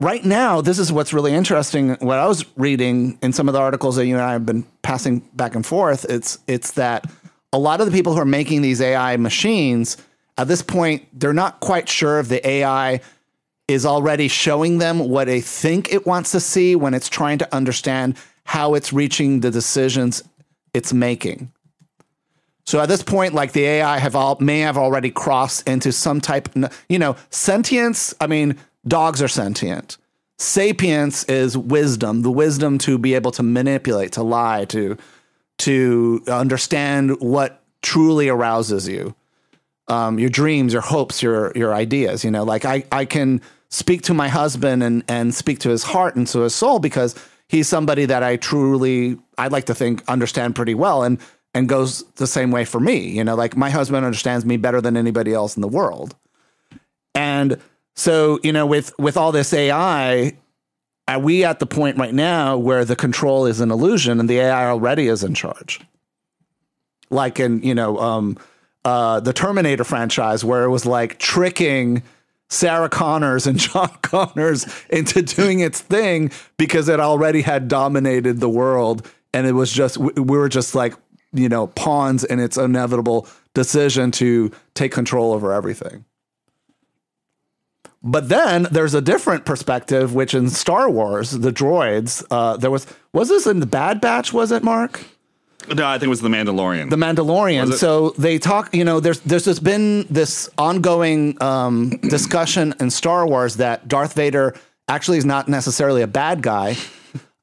right now, this is what's really interesting. What I was reading in some of the articles that you and I have been passing back and forth, it's it's that a lot of the people who are making these AI machines at this point, they're not quite sure if the AI is already showing them what they think it wants to see when it's trying to understand how it's reaching the decisions it's making. So at this point, like the AI have all may have already crossed into some type, you know, sentience. I mean, Dogs are sentient. Sapience is wisdom, the wisdom to be able to manipulate, to lie, to to understand what truly arouses you. Um, your dreams, your hopes, your your ideas. You know, like I, I can speak to my husband and and speak to his heart and to his soul because he's somebody that I truly I'd like to think understand pretty well and and goes the same way for me. You know, like my husband understands me better than anybody else in the world. And so, you know, with with all this AI, are we at the point right now where the control is an illusion and the AI already is in charge? Like in, you know, um, uh, the Terminator franchise, where it was like tricking Sarah Connors and John Connors into doing its thing because it already had dominated the world. And it was just, we were just like, you know, pawns in its inevitable decision to take control over everything. But then there's a different perspective, which in Star Wars, the droids, uh, there was was this in the Bad Batch? Was it Marc? No, I think it was the Mandalorian. The Mandalorian. So they talk. You know, there's there's just been this ongoing um, discussion in Star Wars that Darth Vader actually is not necessarily a bad guy.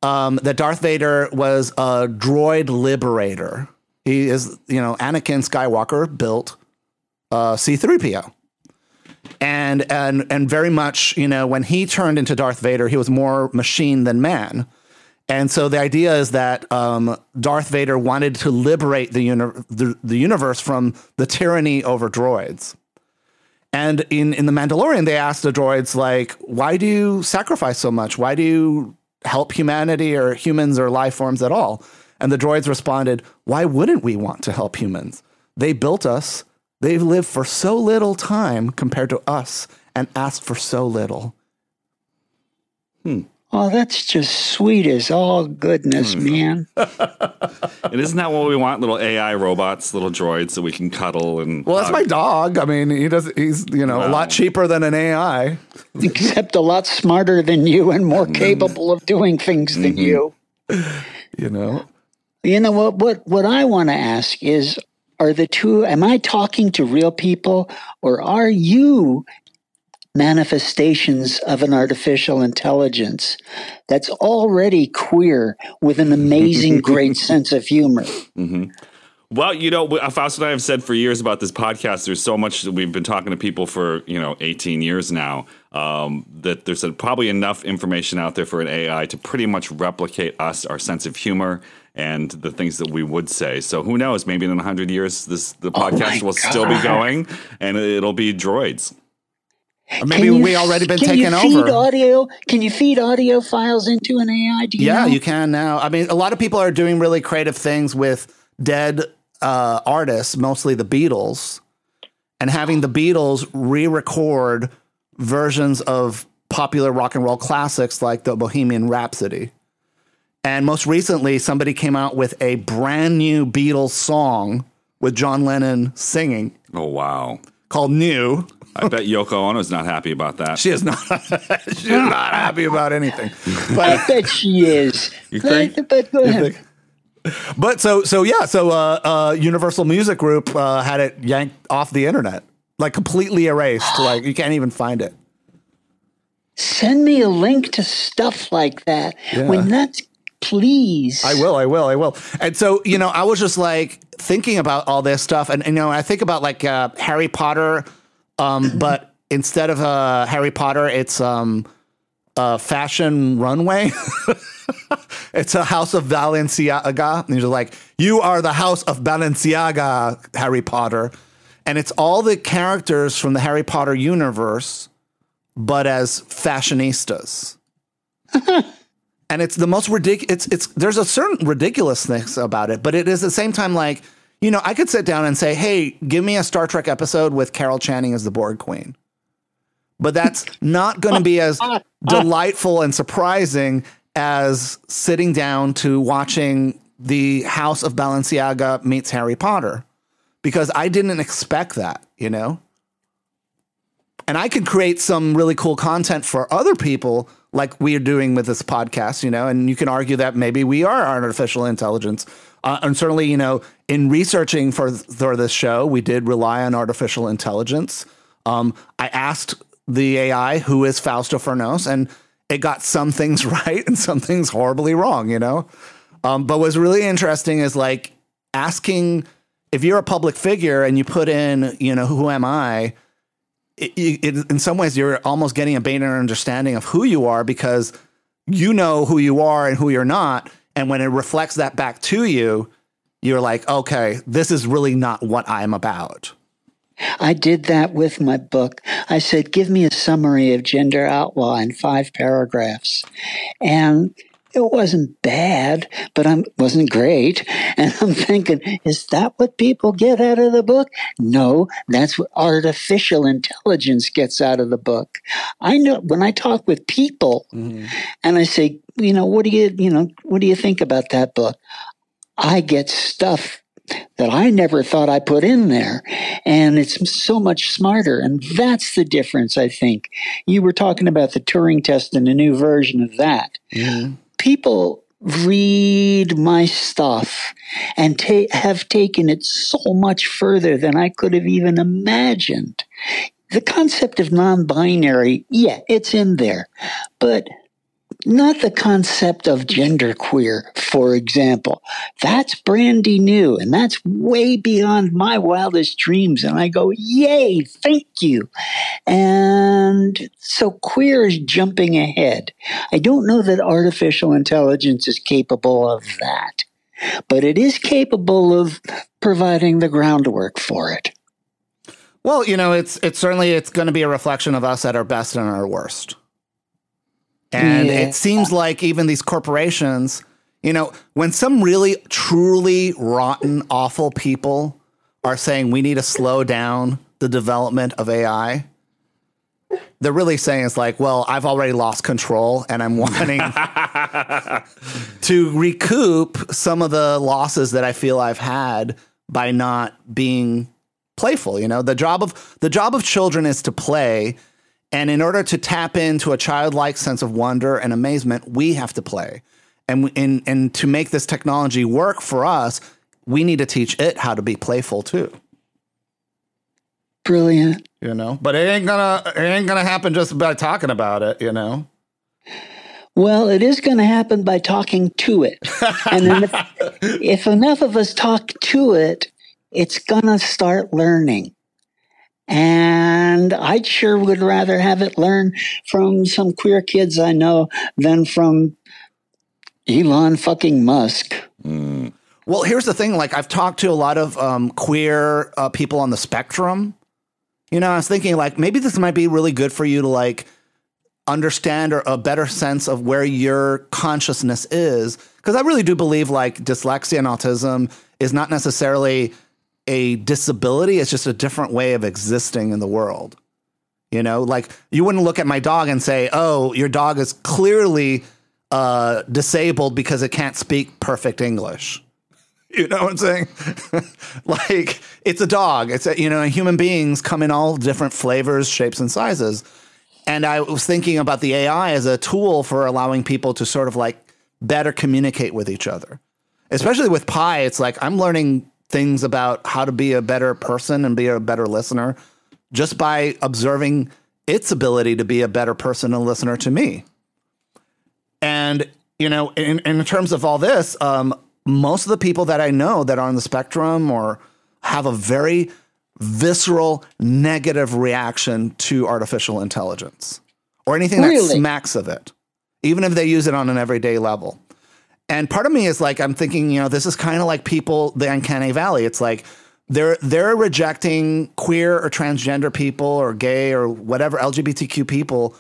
Um, that Darth Vader was a droid liberator. He is, you know, Anakin Skywalker built uh, C3PO and and and very much you know when he turned into Darth Vader, he was more machine than man. And so the idea is that um, Darth Vader wanted to liberate the, uni- the, the universe from the tyranny over droids. And in, in The Mandalorian, they asked the droids, like, why do you sacrifice so much? Why do you help humanity or humans or life forms at all? And the droids responded, why wouldn't we want to help humans? They built us. They've lived for so little time compared to us and asked for so little. Hmm. Oh, that's just sweet as all goodness, Hmm. man. And isn't that what we want? Little AI robots, little droids that we can cuddle and. Well, that's hug? my dog. I mean, he does. He's you know a lot cheaper than an AI. Except a lot smarter than you and more mm-hmm. capable of doing things than mm-hmm. you. You know, You know what? What what I want to ask is: Are the two? Am I talking to real people, or are you manifestations of an artificial intelligence that's already queer with an amazing, great sense of humor? Well, you know, Faust and I have said for years about this podcast. There's so much that we've been talking to people for you know 18 years now. Um, that there's a, probably enough information out there for an AI to pretty much replicate us, our sense of humor, and the things that we would say. So who knows? Maybe in 100 years, this the podcast my will still be going, and it'll be droids. or maybe you- we already been can taken you feed over. Audio? Can you feed audio files into an AI? Do you yeah, know? you can now. I mean, a lot of people are doing really creative things with dead uh, artists, mostly the Beatles, and having the Beatles re-record versions of popular rock and roll classics like the Bohemian Rhapsody. And most recently, somebody came out with a brand new Beatles song with John Lennon singing Oh wow! called "New." I bet Yoko Ono is not happy about that. She is not. she's not happy about anything. But I bet she is. You think? But, but go ahead. but so so yeah. So uh, uh, Universal Music Group uh, had it yanked off the internet, like completely erased. like you can't even find it. Send me a link to stuff like that. When that's please. I will. I will. I will. And so you know, I was just like thinking about all this stuff, and, you know, I think about like uh, Harry Potter, um, but instead of uh, Harry Potter, it's um, a fashion runway. it's a house of Balenciaga. And you're like, you are the house of Balenciaga, Harry Potter. And it's all the characters from the Harry Potter universe, but as fashionistas. and it's the most ridiculous. It's, it's, there's a certain ridiculousness about it, but it is at the same time like, you know, I could sit down and say, hey, give me a Star Trek episode with Carol Channing as the Borg Queen. But that's not going to be as delightful and surprising as sitting down to watching the House of Balenciaga meets Harry Potter because I didn't expect that, you know? And I could create some really cool content for other people like we are doing with this podcast, you know, and you can argue that maybe we are artificial intelligence. Uh, and certainly, you know, in researching for, for this show, we did rely on artificial intelligence. Um, I asked the AI who is Fausto Fernos, and it got some things right and some things horribly wrong, you know? Um, but what's really interesting is like asking if you're a public figure and you put in, you know, who am I? It, it, in some ways, you're almost getting a better understanding of who you are because you know who you are and who you're not. And when it reflects that back to you, you're like, okay, this is really not what I'm about. I did that with my book. I said, give me a summary of Gender Outlaw in five paragraphs. And it wasn't bad, but I wasn't great. And I'm thinking, is that what people get out of the book? No, that's what artificial intelligence gets out of the book. I know when I talk with people mm-hmm. and I say, you know, what do you, you know, what do you think about that book? I get stuff that I never thought I put in there. And it's so much smarter. And that's the difference, I think. You were talking about the Turing test and a new version of that. Mm-hmm. People read my stuff and ta- have taken it so much further than I could have even imagined. The concept of non binary, yeah, it's in there. But not the concept of genderqueer, for example. That's brandy new and that's way beyond my wildest dreams. And I go, yay, thank you. And so queer is jumping ahead. I don't know that artificial intelligence is capable of that, but it is capable of providing the groundwork for it. Well, you know, it's it's certainly it's going to be a reflection of us at our best and our worst. And yeah. it seems like even these corporations, you know, when some really truly rotten, awful people are saying we need to slow down the development of AI, they're really saying it's like, well, I've already lost control and I'm wanting to recoup some of the losses that I feel I've had by not being playful, you know? The job of the job of children is to play and in order to tap into a childlike sense of wonder and amazement, we have to play. And, and, and to make this technology work for us, we need to teach it how to be playful too. Brilliant. You know, but it ain't gonna it ain't gonna happen just by talking about it, you know. Well, it is going to happen by talking to it. and if, if enough of us talk to it, it's going to start learning. And I sure would rather have it learn from some queer kids I know than from Elon fucking Musk. Mm. Well, here's the thing. Like, I've talked to a lot of um, queer uh, people on the spectrum. You know, I was thinking, like, maybe this might be really good for you to, like, understand or a better sense of where your consciousness is. Because I really do believe, like, dyslexia and autism is not necessarily a disability. It's just a different way of existing in the world. You know, like you wouldn't look at my dog and say, "Oh, your dog is clearly uh, disabled because it can't speak perfect English." You know what I'm saying? like it's a dog. It's a, you know, human beings come in all different flavors, shapes, and sizes. And I was thinking about the AI as a tool for allowing people to sort of like better communicate with each other. Especially with Pi, it's like I'm learning things about how to be a better person and be a better listener just by observing its ability to be a better person and listener to me. And, you know, in, in terms of all this, um, most of the people that I know that are on the spectrum or have a very visceral negative reaction to artificial intelligence or anything really? that smacks of it, even if they use it on an everyday level. And part of me is like, I'm thinking, you know, this is kind of like people, the uncanny valley. It's like they're they're rejecting queer or transgender people or gay or whatever LGBTQ people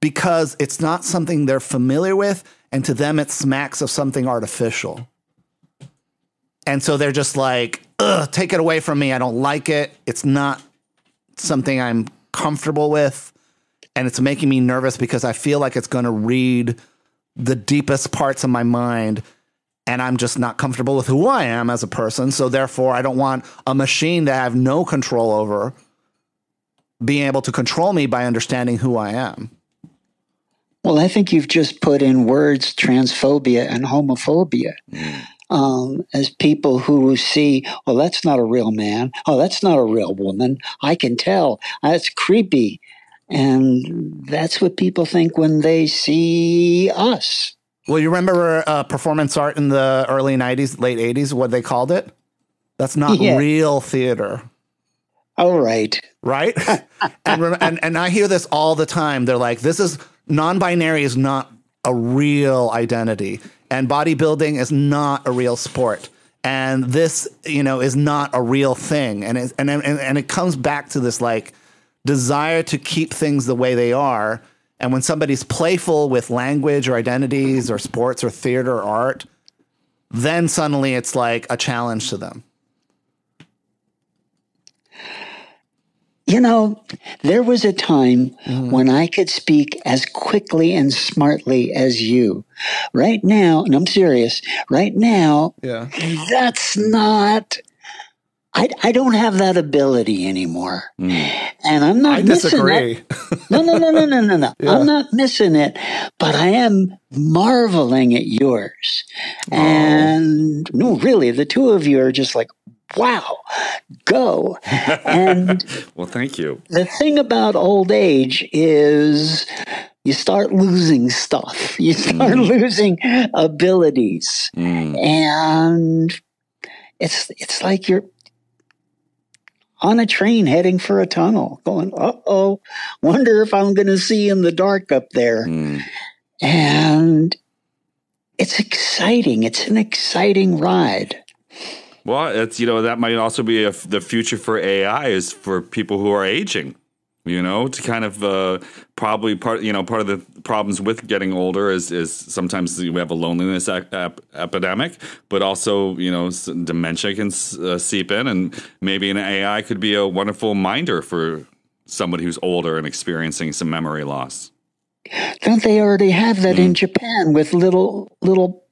because it's not something they're familiar with, and to them it smacks of something artificial. And so they're just like, Ugh, take it away from me. I don't like it. It's not something I'm comfortable with. And it's making me nervous because I feel like it's going to read the deepest parts of my mind and I'm just not comfortable with who I am as a person. So therefore, I don't want a machine that I have no control over being able to control me by understanding who I am. Well, I think you've just put in words transphobia and homophobia. Um, as people who see, well, that's not a real man. Oh, that's not a real woman. I can tell. That's creepy. And that's what people think when they see us. Well, you remember uh, performance art in the early 90s, late 80s, what they called it? That's not yeah. real theater. Oh, right. Right? and, and, and I hear this all the time. They're like, this is non binary is not a real identity, and bodybuilding is not a real sport. And this, you know, is not a real thing. And it, and, and, and it comes back to this like, desire to keep things the way they are. And when somebody's playful with language or identities or sports or theater or art, then suddenly it's like a challenge to them. You know, there was a time mm. when I could speak as quickly and smartly as you. Right now, and I'm serious, right now, yeah. that's not I, I don't have that ability anymore. Mm. And I'm not I missing disagree. it. No, no, no, no, no, no, no. Yeah. I'm not missing it, but I am marveling at yours. Oh. And no, really, the two of you are just like, wow, go. And well, thank you. The thing about old age is you start losing stuff. You start mm. losing abilities, mm. and it's it's like you're on a train heading for a tunnel, going, "Uh oh, wonder if I'm going to see in the dark up there." Mm. And it's exciting. It's an exciting ride. Well, it's you know that might also be a, the future for AI is for people who are aging. You know, to kind of uh, probably part you know part of the problems with getting older is is sometimes we have a loneliness ap- ap- epidemic, but also you know dementia can uh, seep in, and maybe an AI could be a wonderful minder for somebody who's older and experiencing some memory loss. Don't they already have that mm. in Japan with little little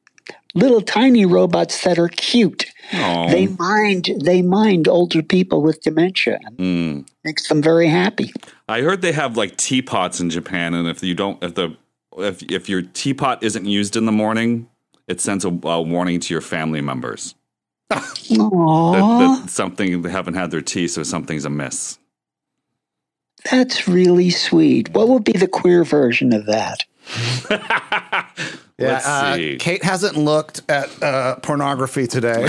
little tiny robots that are cute? Aww. They mind they mind older people with dementia. Mm. Makes them very happy. I heard they have like teapots in Japan, and if you don't, if the if if your teapot isn't used in the morning, it sends a, a warning to your family members. that, that something they haven't had their tea, so something's amiss. That's really sweet. What would be the queer version of that? yeah, uh, Kate hasn't looked at uh, pornography today.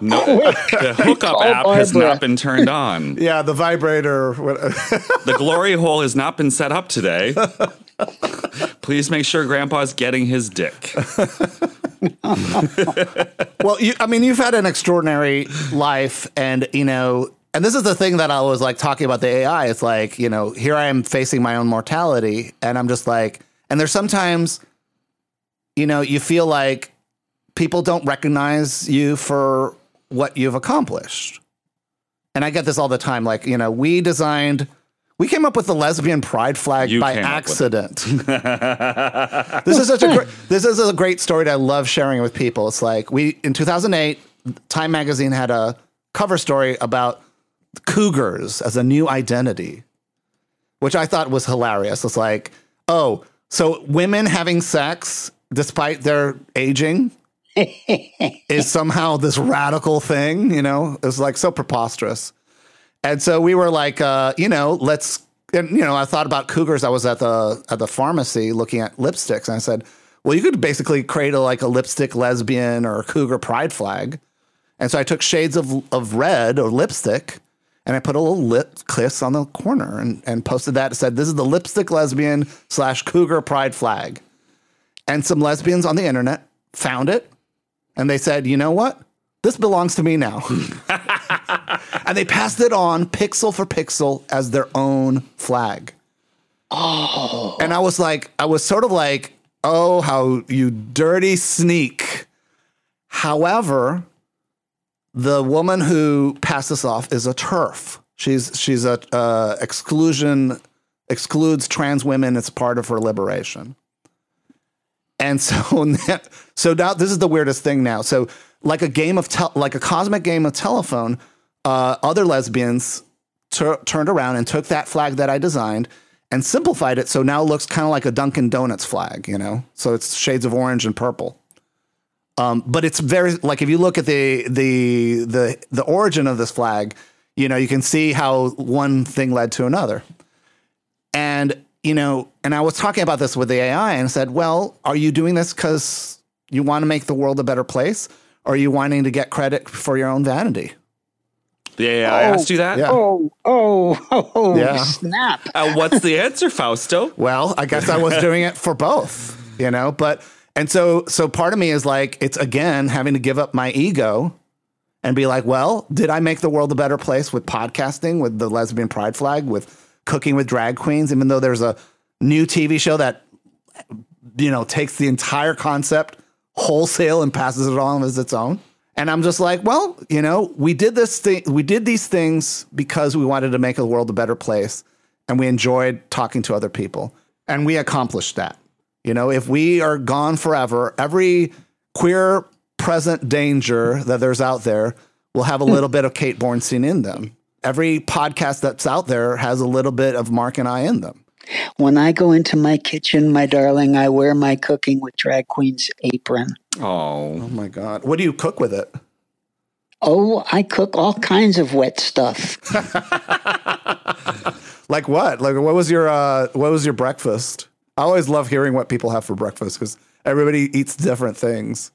no, the hookup oh, app has not been turned on. Yeah, the vibrator. the glory hole has not been set up today. Please make sure Grandpa's getting his dick. well, you, I mean, you've had an extraordinary life, and you know and this is the thing that I was like talking about the AI. It's like, you know, here I am facing my own mortality, and I'm just like, and there's sometimes, you know, you feel like people don't recognize you for what you've accomplished. And I get this all the time. Like, you know, we designed, we came up with the lesbian pride flag you by accident. this is such a great, this is a great story that I love sharing with people. It's like we in 2008, Time Magazine had a cover story about cougars as a new identity, which I thought was hilarious. It's like, oh, so women having sex despite their aging is somehow this radical thing, you know? It's like so preposterous. And so we were like, uh, you know, let's and you know, I thought about cougars. I was at the at the pharmacy looking at lipsticks, and I said, well, you could basically create a like a lipstick lesbian or cougar pride flag. And so I took shades of of red or lipstick and I put a little lip kiss on the corner and, and posted that. It said, This is the lipstick lesbian slash cougar pride flag. And some lesbians on the internet found it and they said, You know what? This belongs to me now. and they passed it on pixel for pixel as their own flag. Oh. And I was like, I was sort of like, Oh, how you dirty sneak. However, the woman who passed this off is a TERF. She's she's a uh, exclusion excludes trans women. It's part of her liberation. And so so now this is the weirdest thing now. So like a game of te- like a cosmic game of telephone, uh, other lesbians turned around and took that flag that I designed and simplified it so now it looks kind of like a Dunkin' Donuts flag, you know. So it's shades of orange and purple. Um, but it's very like if you look at the the the the origin of this flag, you know, you can see how one thing led to another. And you know, and I was talking about this with the AI and said, "Well, are you doing this because you want to make the world a better place, or are you wanting to get credit for your own vanity?" The AI oh, asked you that? Yeah. Oh, oh, oh, yeah. snap. Uh, what's the answer, Fausto? Well, I guess I was doing it for both, you know, but and so so part of me is like it's again having to give up my ego and be like, well, did I make the world a better place with podcasting, with the lesbian pride flag, with cooking with drag queens, even though there's a new TV show that you know takes the entire concept wholesale and passes it on as its own. And I'm just like, well, you know, we did this thing, we did these things because we wanted to make the world a better place and we enjoyed talking to other people. And we accomplished that. You know, if we are gone forever, every queer present danger that there's out there will have a little bit of Kate Bornstein in them. Every podcast that's out there has a little bit of Marc and I in them. When I go into my kitchen, my darling, I wear my cooking with drag queen's apron. Oh, oh my God! What do you cook with it? Oh, I cook all kinds of wet stuff. Like what? Like what was your uh, what was your breakfast? I always love hearing what people have for breakfast because everybody eats different things.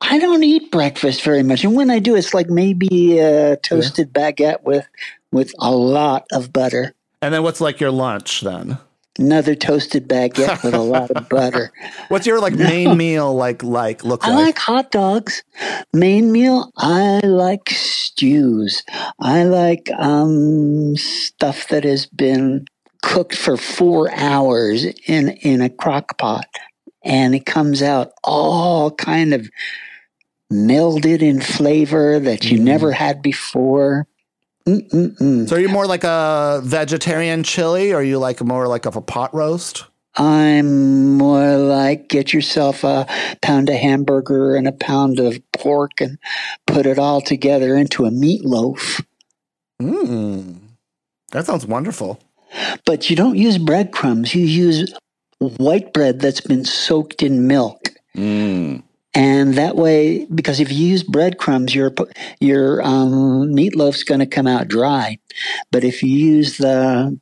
I don't eat breakfast very much, and when I do, it's like maybe a toasted yeah. baguette with with a lot of butter. And then what's like your lunch then? Another toasted baguette with a lot of butter. What's your like main meal like like look I like? like hot dogs. Main meal, I like stews. I like um stuff that has been cooked for 4 hours in in a crock pot and it comes out all kind of melded in flavor that you mm. never had before. Mm-mm-mm. So are you more like a vegetarian chili or are you like more like of a pot roast? I'm more like get yourself a pound of hamburger and a pound of pork and put it all together into a meatloaf. Mm. That sounds wonderful. But you don't use breadcrumbs. You use white bread that's been soaked in milk. Mm. And that way, because if you use breadcrumbs, your your um, meatloaf's going to come out dry. But if you use the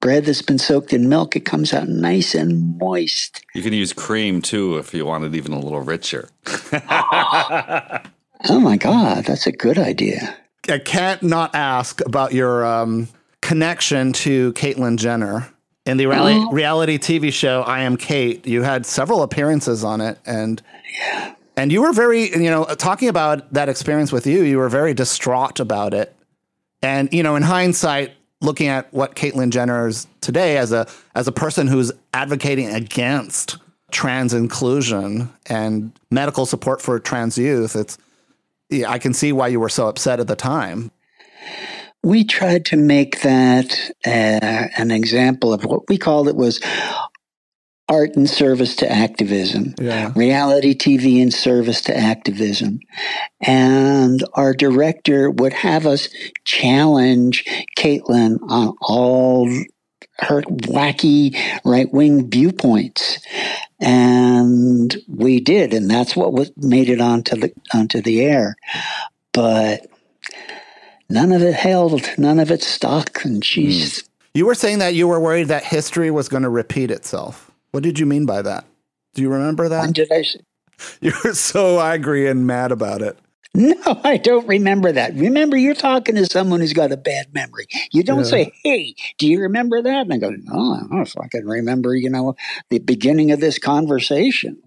bread that's been soaked in milk, it comes out nice and moist. You can use cream too if you want it even a little richer. oh my God, that's a good idea. I can't not ask about your um, connection to Caitlyn Jenner. In the reality, oh. reality TV show I Am Cait, you had several appearances on it, and yeah. and you were very, you know, talking about that experience with you. You were very distraught about it, and you know, in hindsight, looking at what Caitlyn Jenner is today as a as a person who's advocating against trans inclusion and medical support for trans youth, it's yeah, I can see why you were so upset at the time we tried to make that uh, an example of what we called it was art in service to activism, yeah. reality TV in service to activism. And our director would have us challenge Caitlyn on all her wacky right wing viewpoints. And we did, and that's what was, made it onto the onto the air. But none of it held, none of it stuck. And she's. Mm. You were saying that you were worried that history was going to repeat itself. What did you mean by that? Do you remember that? When did I? You were so angry and mad about it. No, I don't remember that. Remember, you're talking to someone who's got a bad memory. You don't yeah. say, "Hey, do you remember that?" And I go, "No, I don't know if I can remember." You know, the beginning of this conversation.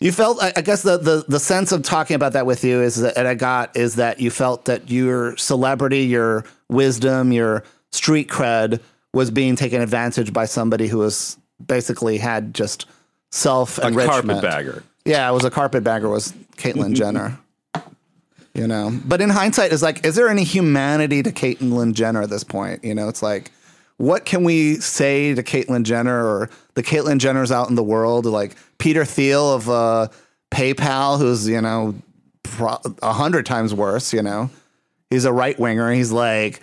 You felt, I guess, the, the the sense of talking about that with you is that, and I got is that you felt that your celebrity, your wisdom, your street cred was being taken advantage by somebody who was basically had just self enrichment. Carpetbagger. Yeah, it was a carpetbagger. Was Caitlyn mm-hmm. Jenner you know. But in hindsight, is like, is there any humanity to Caitlyn Jenner at this point? You know, it's like, what can we say to Caitlyn Jenner or the Caitlyn Jenners out in the world, like Peter Thiel of uh, PayPal, who's you know a hundred times worse. You know, he's a right winger. He's like,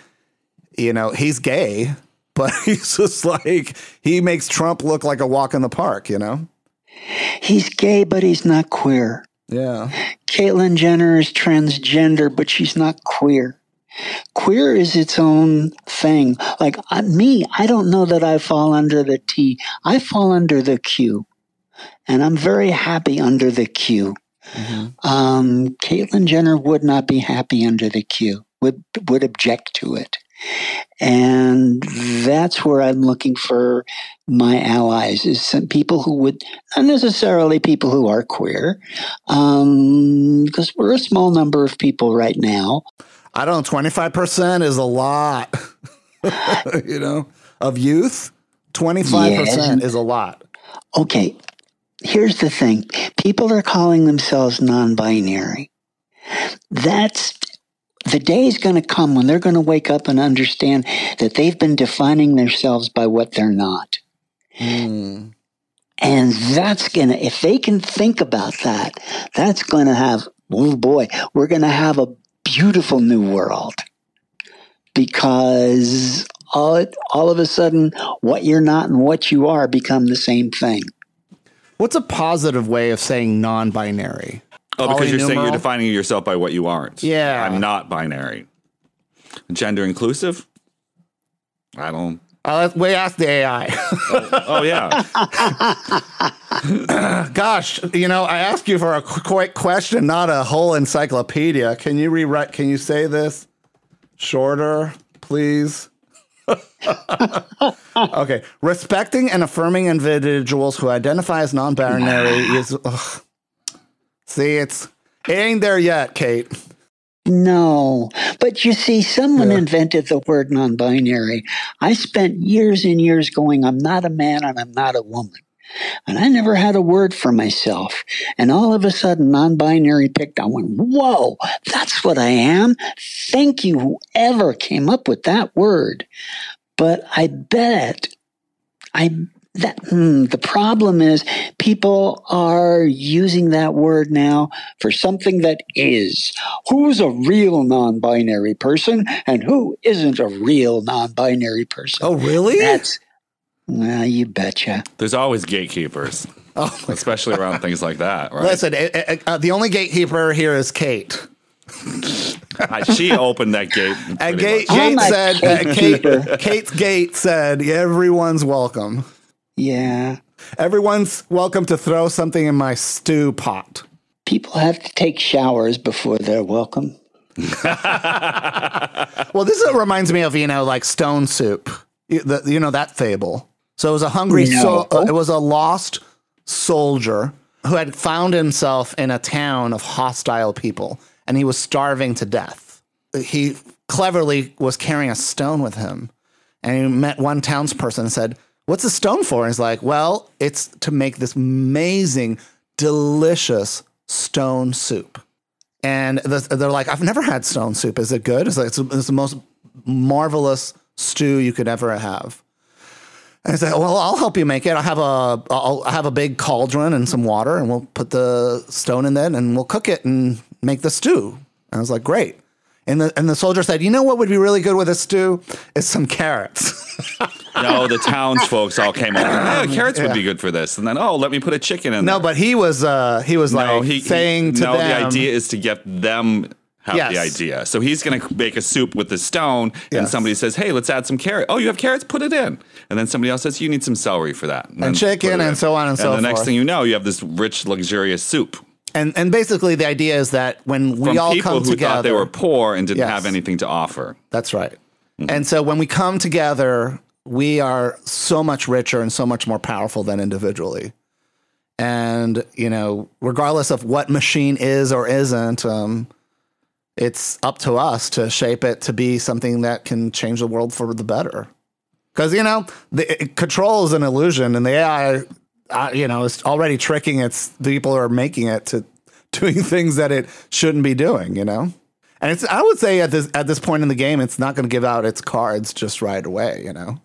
you know, he's gay, but he's just like he makes Trump look like a walk in the park. You know, he's gay, but he's not queer. Yeah. Caitlyn Jenner is transgender, but she's not queer. Queer is its own thing. Like uh, me, I don't know that I fall under the T. I fall under the Q. And I'm very happy under the Q. Mm-hmm. Um, Caitlyn Jenner would not be happy under the Q, would, would object to it. And that's where I'm looking for my allies is some people who would not necessarily people who are queer, um, because we're a small number of people right now. I don't know, 25% is a lot, you know, of youth. 25% is a lot. Okay. Here's the thing. People are calling themselves non-binary. That's the day is going to come when they're going to wake up and understand that they've been defining themselves by what they're not. Mm. And that's going to, if they can think about that, that's going to have, oh boy, we're going to have a beautiful new world because all, all of a sudden, what you're not and what you are become the same thing. What's a positive way of saying non binary? Oh, because you're saying you're defining yourself by what you aren't. Yeah. I'm not binary. Gender inclusive? I don't Uh, we asked the AI. Oh yeah. Gosh, you know, I asked you for a quick question, not a whole encyclopedia. Can you rewrite? Can you say this shorter, please? okay. Respecting and affirming individuals who identify as non-binary is. ugh. See, it's it ain't there yet, Kate. No, but you see, someone invented the word non binary. I spent years and years going, I'm not a man and I'm not a woman. And I never had a word for myself. And all of a sudden, non binary picked. I went, whoa, that's what I am. Thank you, whoever came up with that word. But I bet, I that hmm, the problem is people are using that word now for something that is. Who's a real non-binary person and who isn't a real non-binary person? Oh, really? That's well, you betcha. There's always gatekeepers, Oh, my especially around things like that, right? Listen, eh, eh, uh, the only gatekeeper here is Kate. She opened that gate. And pretty Kate, Kate said, uh. Kate, Kate's gate said, everyone's welcome. Yeah. Everyone's welcome to throw something in my stew pot. People have to take showers before they're welcome. Well, this reminds me of, you know, like stone soup. You, the, you know, that fable. So it was a hungry No. soul. uh, it was a lost soldier who had found himself in a town of hostile people and he was starving to death. He cleverly was carrying a stone with him and he met one townsperson and said, What's the stone for? And he's like, Well, it's to make this amazing, delicious stone soup. And the, they're like, I've never had stone soup. Is it good? It's like, it's, it's the most marvelous stew you could ever have. And I said, well, I'll help you make it. I have a, I'll I have a big cauldron and some water and we'll put the stone in there and we'll cook it and make the stew. And I was like, great. And the, and the soldier said, you know what would be really good with a stew? Is some carrots. No, the townsfolk all came over. Oh, carrots would be good for this. And then, oh, let me put a chicken in no, there. but he was, uh, he was no, like he, saying he, to no, them, the idea is to get them have the idea. So he's going to make a soup with the stone, and Yes. somebody says, "Hey, let's add some carrot." Oh, you have carrots? Put it in. And then somebody else says, "You need some celery for that." And chicken put and so on and so forth. And the next thing you know, you have this rich, luxurious soup and, and basically the idea is that when we from all people come who together, thought they were poor and didn't Yes. have anything to offer. That's right. Mm-hmm. And so when we come together, we are so much richer and so much more powerful than individually. And, you know, regardless of what machine is or isn't, um, it's up to us to shape it to be something that can change the world for the better. Because, you know, the it, control is an illusion and the AI, uh, you know, it's already tricking its the people who are making it to doing things that it shouldn't be doing, you know? And it's I would say at this at this point in the game, it's not going to give out its cards just right away, you know.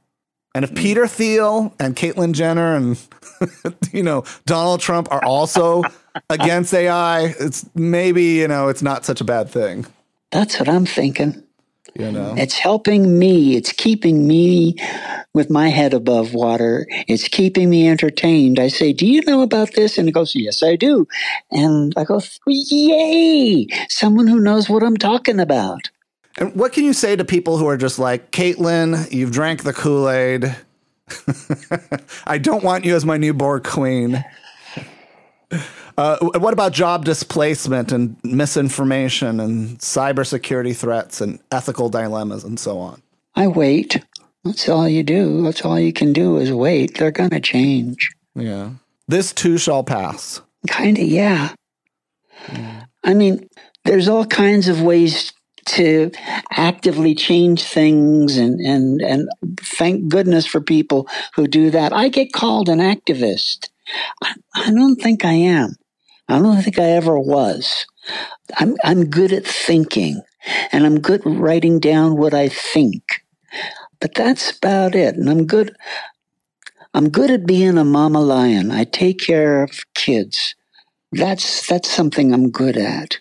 And if Peter Thiel and Caitlyn Jenner and you know Donald Trump are also against AI, it's maybe you know it's not such a bad thing, That's what I'm thinking. You know. It's helping me. It's keeping me with my head above water. It's keeping me entertained. I say, Do you know about this? And it goes, Yes, I do. And I go, Yay! Someone who knows what I'm talking about. And what can you say to people who are just like Caitlin, You've drank the Kool Aid. I don't want you as my newborn queen. Uh, what about job displacement and misinformation and cybersecurity threats and ethical dilemmas and so on? I wait. That's all you do. That's all you can do is wait. They're going to change. Yeah. This too shall pass. Kind of, yeah. I mean, there's all kinds of ways to actively change things, and, and, and thank goodness for people who do that. I get called an activist. I, I don't think I am. I don't think I ever was. I'm, I'm good at thinking, and I'm good at writing down what I think. But that's about it. And I'm good. I'm good at being a mama lion. I take care of kids. That's that's something I'm good at.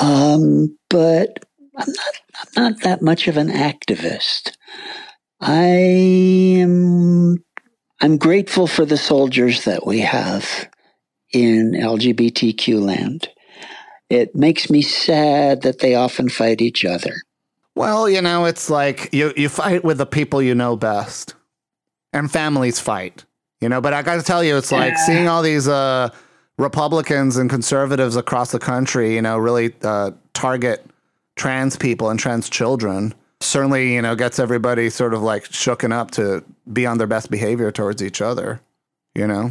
Um, but I'm not I'm not that much of an activist. I am I'm grateful for the soldiers that we have in LGBTQ land. It makes me sad that they often fight each other. Well, you know, it's like you, you fight with the people you know best. and families fight. You know, but I got to tell you, it's like seeing all these uh, Republicans and conservatives across the country, you know, really uh, target trans people and trans children. Certainly, you know, gets everybody sort of like shooken up to be on their best behavior towards each other. You know,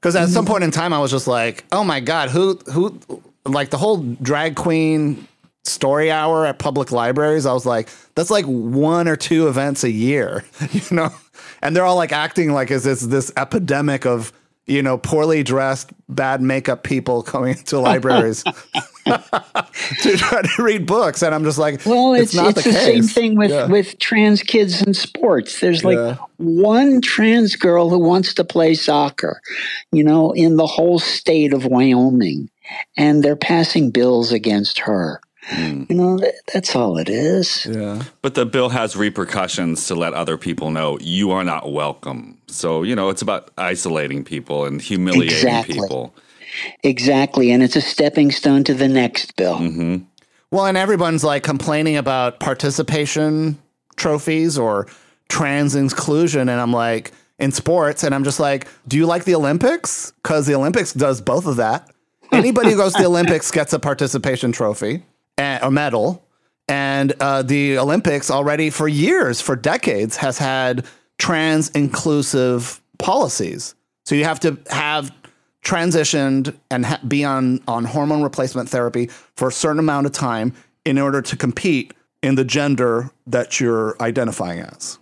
because at some mm-hmm. point in time, I was just like, "Oh my god, who who like the whole drag queen story hour at public libraries?" I was like, "That's like one or two events a year," you know, and they're all like acting like is this this epidemic of you know poorly dressed, bad makeup people coming into libraries to try to read books, and I'm just like, Well, it's it's not it's the, the, same thing with Yeah. with trans kids in sports. There's like Yeah. one trans girl who wants to play soccer, you know, in the whole state of Wyoming, and they're passing bills against her. Hmm. You know, that, that's all it is. Yeah. But the bill has repercussions to let other people know you are not welcome. So, you know, it's about isolating people and humiliating Exactly. people. Exactly, and it's a stepping stone to the next bill. Well, and everyone's like complaining about participation trophies or trans inclusion. And I'm like, in sports, and I'm just like, do you like the Olympics? Because the Olympics does both of that. Anybody who goes to the Olympics gets a participation trophy and, or medal. And uh, the Olympics already for years, for decades, has had trans inclusive policies. So you have to have transitioned and ha- be on, on hormone replacement therapy for a certain amount of time in order to compete in the gender that you're identifying as.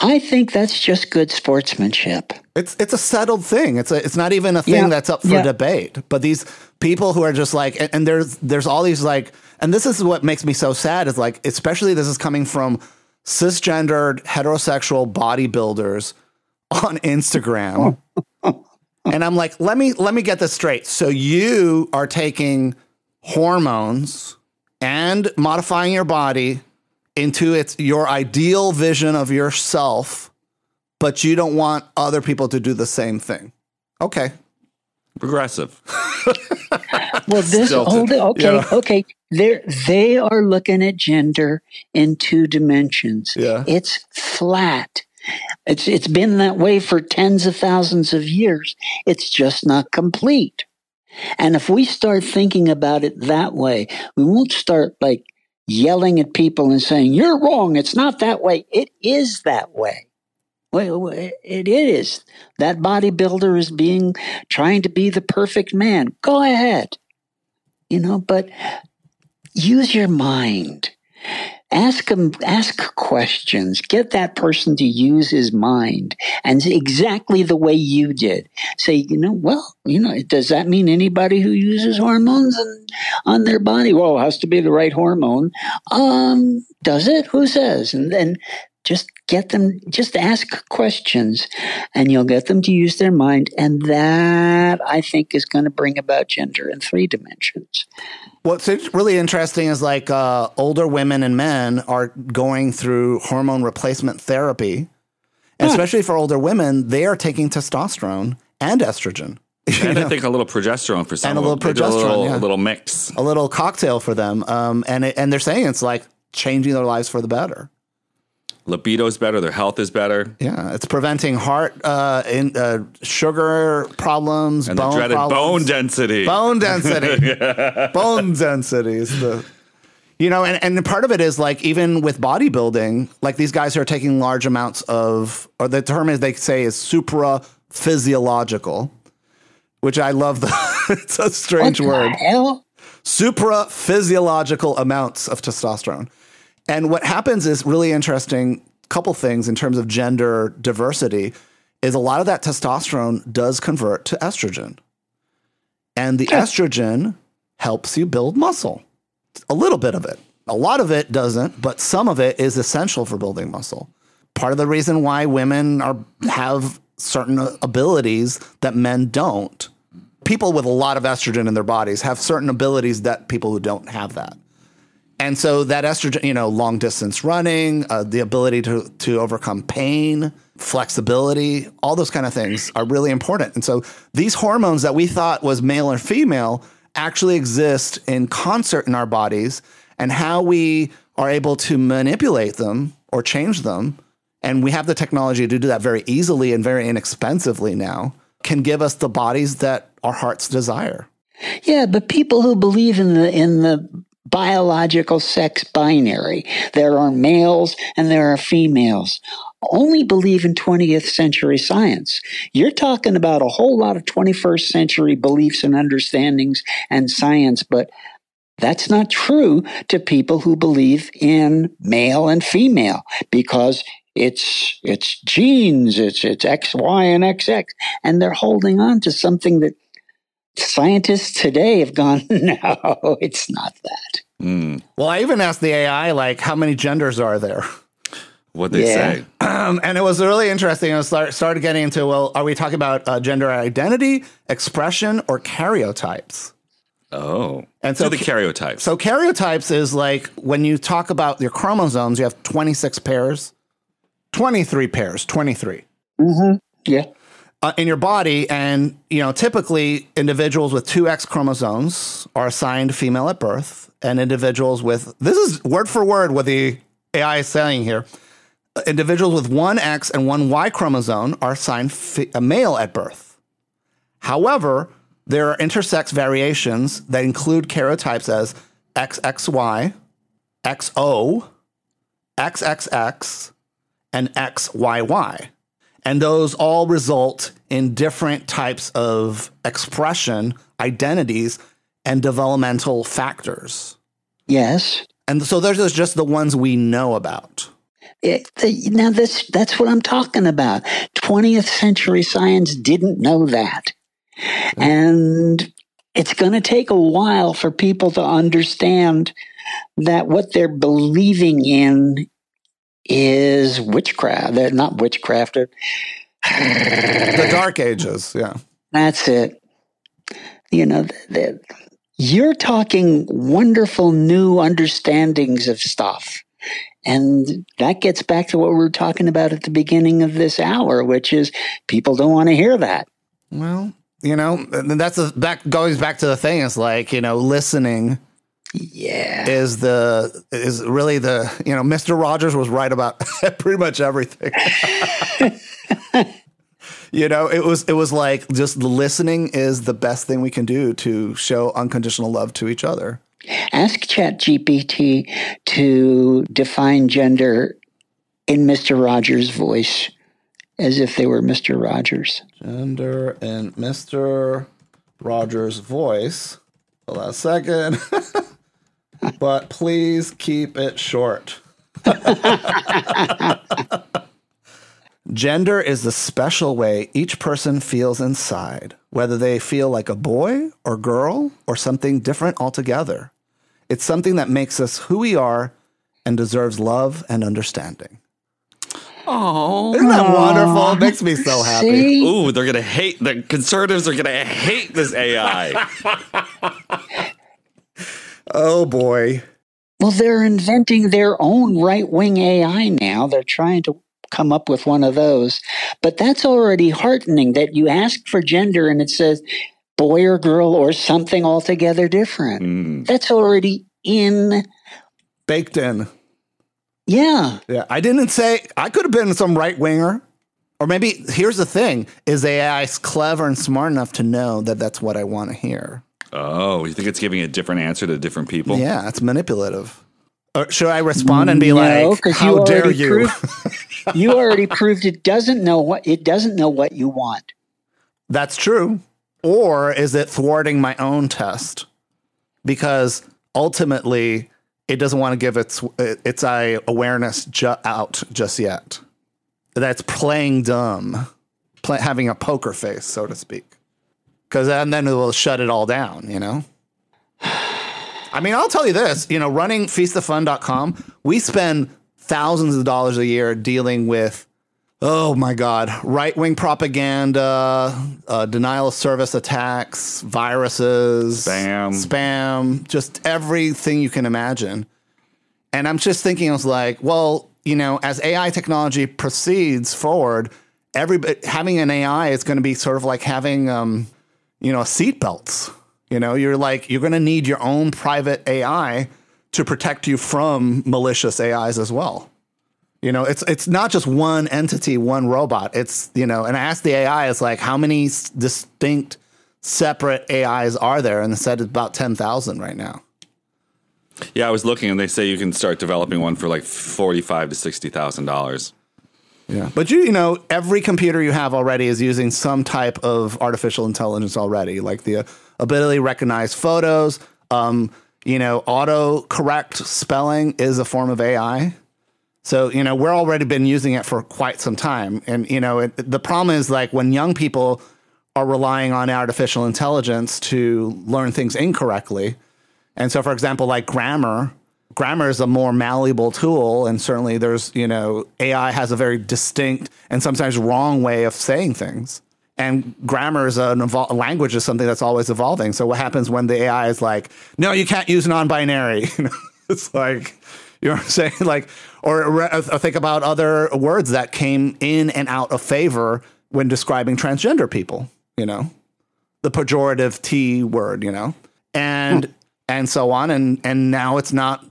I think that's just good sportsmanship. It's it's a settled thing. It's a, it's not even a thing Yeah, that's up for yeah. debate. But these people who are just like, and, and there's there's all these like, and this is what makes me so sad is like, especially this is coming from cisgendered heterosexual bodybuilders on Instagram. and I'm like, let me let me get this straight. So you are taking hormones and modifying your body into its your ideal vision of yourself, but you don't want other people to do the same thing. Okay. Progressive. Well, this Stilted. hold it. Okay, Yeah. okay. They they are looking at gender in two dimensions. Yeah. It's flat. It's it's been that way for tens of thousands of years. It's just not complete. And if we start thinking about it that way, we won't start like yelling at people and saying, "You're wrong. It's not that way." It is that way. Well, it is. That bodybuilder is being trying to be the perfect man. Go ahead. You know, but use your mind. Ask him, ask questions. Get that person to use his mind and exactly the way you did. Say, you know, well, you know, does that mean anybody who uses hormones on, on their body? Well, it has to be the right hormone. Um, does it? Who says? And then just get them, just ask questions and you'll get them to use their mind. And that I think is going to bring about gender in three dimensions. What's really interesting is like uh, older women and men are going through hormone replacement therapy. And especially for older women, they are taking testosterone and estrogen. And I think a little progesterone for some And a little them. They do progesterone, A little, yeah. a little mix. a little cocktail for them. Um, and, it, and they're saying it's like changing their lives for the better. Libido is better. Their health is better. Yeah, it's preventing heart, uh, in, uh, sugar problems, And bone the dreaded problems. bone density. bone density bone density is the you know and, and part of it is like even with bodybuilding like these guys who are taking large amounts of or the term is they say is supra physiological which i love the it's a strange What the word hell? supra physiological amounts of testosterone. And what happens is really interesting couple things in terms of gender diversity is a lot of that testosterone does convert to estrogen. And the estrogen helps you build muscle. A little bit of it. A lot of it doesn't, but some of it is essential for building muscle. Part of the reason why women are have certain abilities that men don't people with a lot of estrogen in their bodies have certain abilities that people who don't have that. And so that estrogen, you know, long distance running, uh, the ability to to overcome pain, flexibility, all those kind of things are really important. And so these hormones that we thought was male or female actually exist in concert in our bodies, and how we are able to manipulate them or change them and we have the technology to do that very easily and very inexpensively now, can give us the bodies that our hearts desire. Yeah, but people who believe in the in the biological sex binary, there are males and there are females, only believe in 20th century science. You're talking about a whole lot of 21st century beliefs and understandings and science, but that's not true to people who believe in male and female because it's it's genes, it's it's X, Y, and XX, and they're holding on to something that scientists today have gone, no, it's not that. Mm. Well, I even asked the AI, like, how many genders are there? What they yeah. say, um, and it was really interesting. I start, started getting into well, are we talking about uh, gender identity, expression, or karyotypes? Oh, and so the karyotypes. So karyotypes is like when you talk about your chromosomes, you have twenty six pairs, twenty three pairs, twenty three. Mm-hmm. Yeah. Uh, in your body, and you know, typically individuals with two X chromosomes are assigned female at birth, and individuals with this is word for word what the AI is saying here. Individuals with one X and one Y chromosome are assigned a male at birth. However, there are intersex variations that include karyotypes as XXY, XO, XXX, and XYY. And those all result in different types of expression, identities, and developmental factors. Yes. And so those are just the ones we know about. It, the, now this that's what I'm talking about. 20th century science didn't know that. Mm. And it's going to take a while for people to understand that what they're believing in is witchcraft. They're not witchcraft. the Dark Ages, yeah. That's it. You know, you're talking wonderful new understandings of stuff. And that gets back to what we were talking about at the beginning of this hour, which is people don't want to hear that. Well, you know, that's a, that goes back to the thing. It's like you know, listening. Yeah, is the is really the you know, Mister Rogers was right about pretty much everything. you know, it was it was like just listening is the best thing we can do to show unconditional love to each other. Ask ChatGPT to define gender in Mr. Rogers' voice as if they were Mr. Rogers. Gender in Mr. Rogers' voice. Hold on a second. but please keep it short. Gender is the special way each person feels inside, whether they feel like a boy or girl or something different altogether. It's something that makes us who we are and deserves love and understanding. Oh, isn't that wonderful? It makes me so happy. See? Ooh, they're gonna hate the conservatives are gonna hate this AI. oh boy. Well, they're inventing their own right wing AI now. They're trying to come up with one of those. But that's already heartening that you ask for gender and it says boy or girl or something altogether different. Mm. That's already in baked in. Yeah. Yeah. I didn't say I could have been some right winger. Or maybe here's the thing is AI clever and smart enough to know that that's what I want to hear. Oh, you think it's giving a different answer to different people? Yeah, it's manipulative. Or should I respond and be no, like, "How you dare you?" Proved, you already proved it doesn't know what it doesn't know what you want. That's true. Or is it thwarting my own test? Because ultimately, it doesn't want to give its its eye awareness ju- out just yet. That's playing dumb, play, having a poker face, so to speak. Because and then it will shut it all down. You know. I mean, I'll tell you this. You know, running feastoffun.com, we spend thousands of dollars a year dealing with Oh my God. Right wing propaganda, uh, denial of service attacks, viruses, spam, spam, just everything you can imagine. And I'm just thinking, I was like, well, you know, as AI technology proceeds forward, every having an AI is going to be sort of like having, um, you know, seatbelts. You know, you're like, you're going to need your own private AI to protect you from malicious AIs as well. You know, it's it's not just one entity, one robot. It's you know, and I asked the AI, it's like how many distinct, separate AIs are there? And they said it's about ten thousand right now. Yeah, I was looking, and they say you can start developing one for like forty-five to sixty thousand dollars. Yeah, but you you know, every computer you have already is using some type of artificial intelligence already, like the ability to recognize photos. Um, you know, auto correct spelling is a form of AI. So, you know, we're already been using it for quite some time. And, you know, it, the problem is like when young people are relying on artificial intelligence to learn things incorrectly. And so, for example, like grammar, grammar is a more malleable tool. And certainly there's, you know, AI has a very distinct and sometimes wrong way of saying things. And grammar is an evol- language is something that's always evolving. So what happens when the AI is like, no, you can't use non-binary? It's like, you know what I'm saying? Like, or, or uh, think about other words that came in and out of favor when describing transgender people, you know, the pejorative T word, you know, and, hmm. and so on. And, and now it's not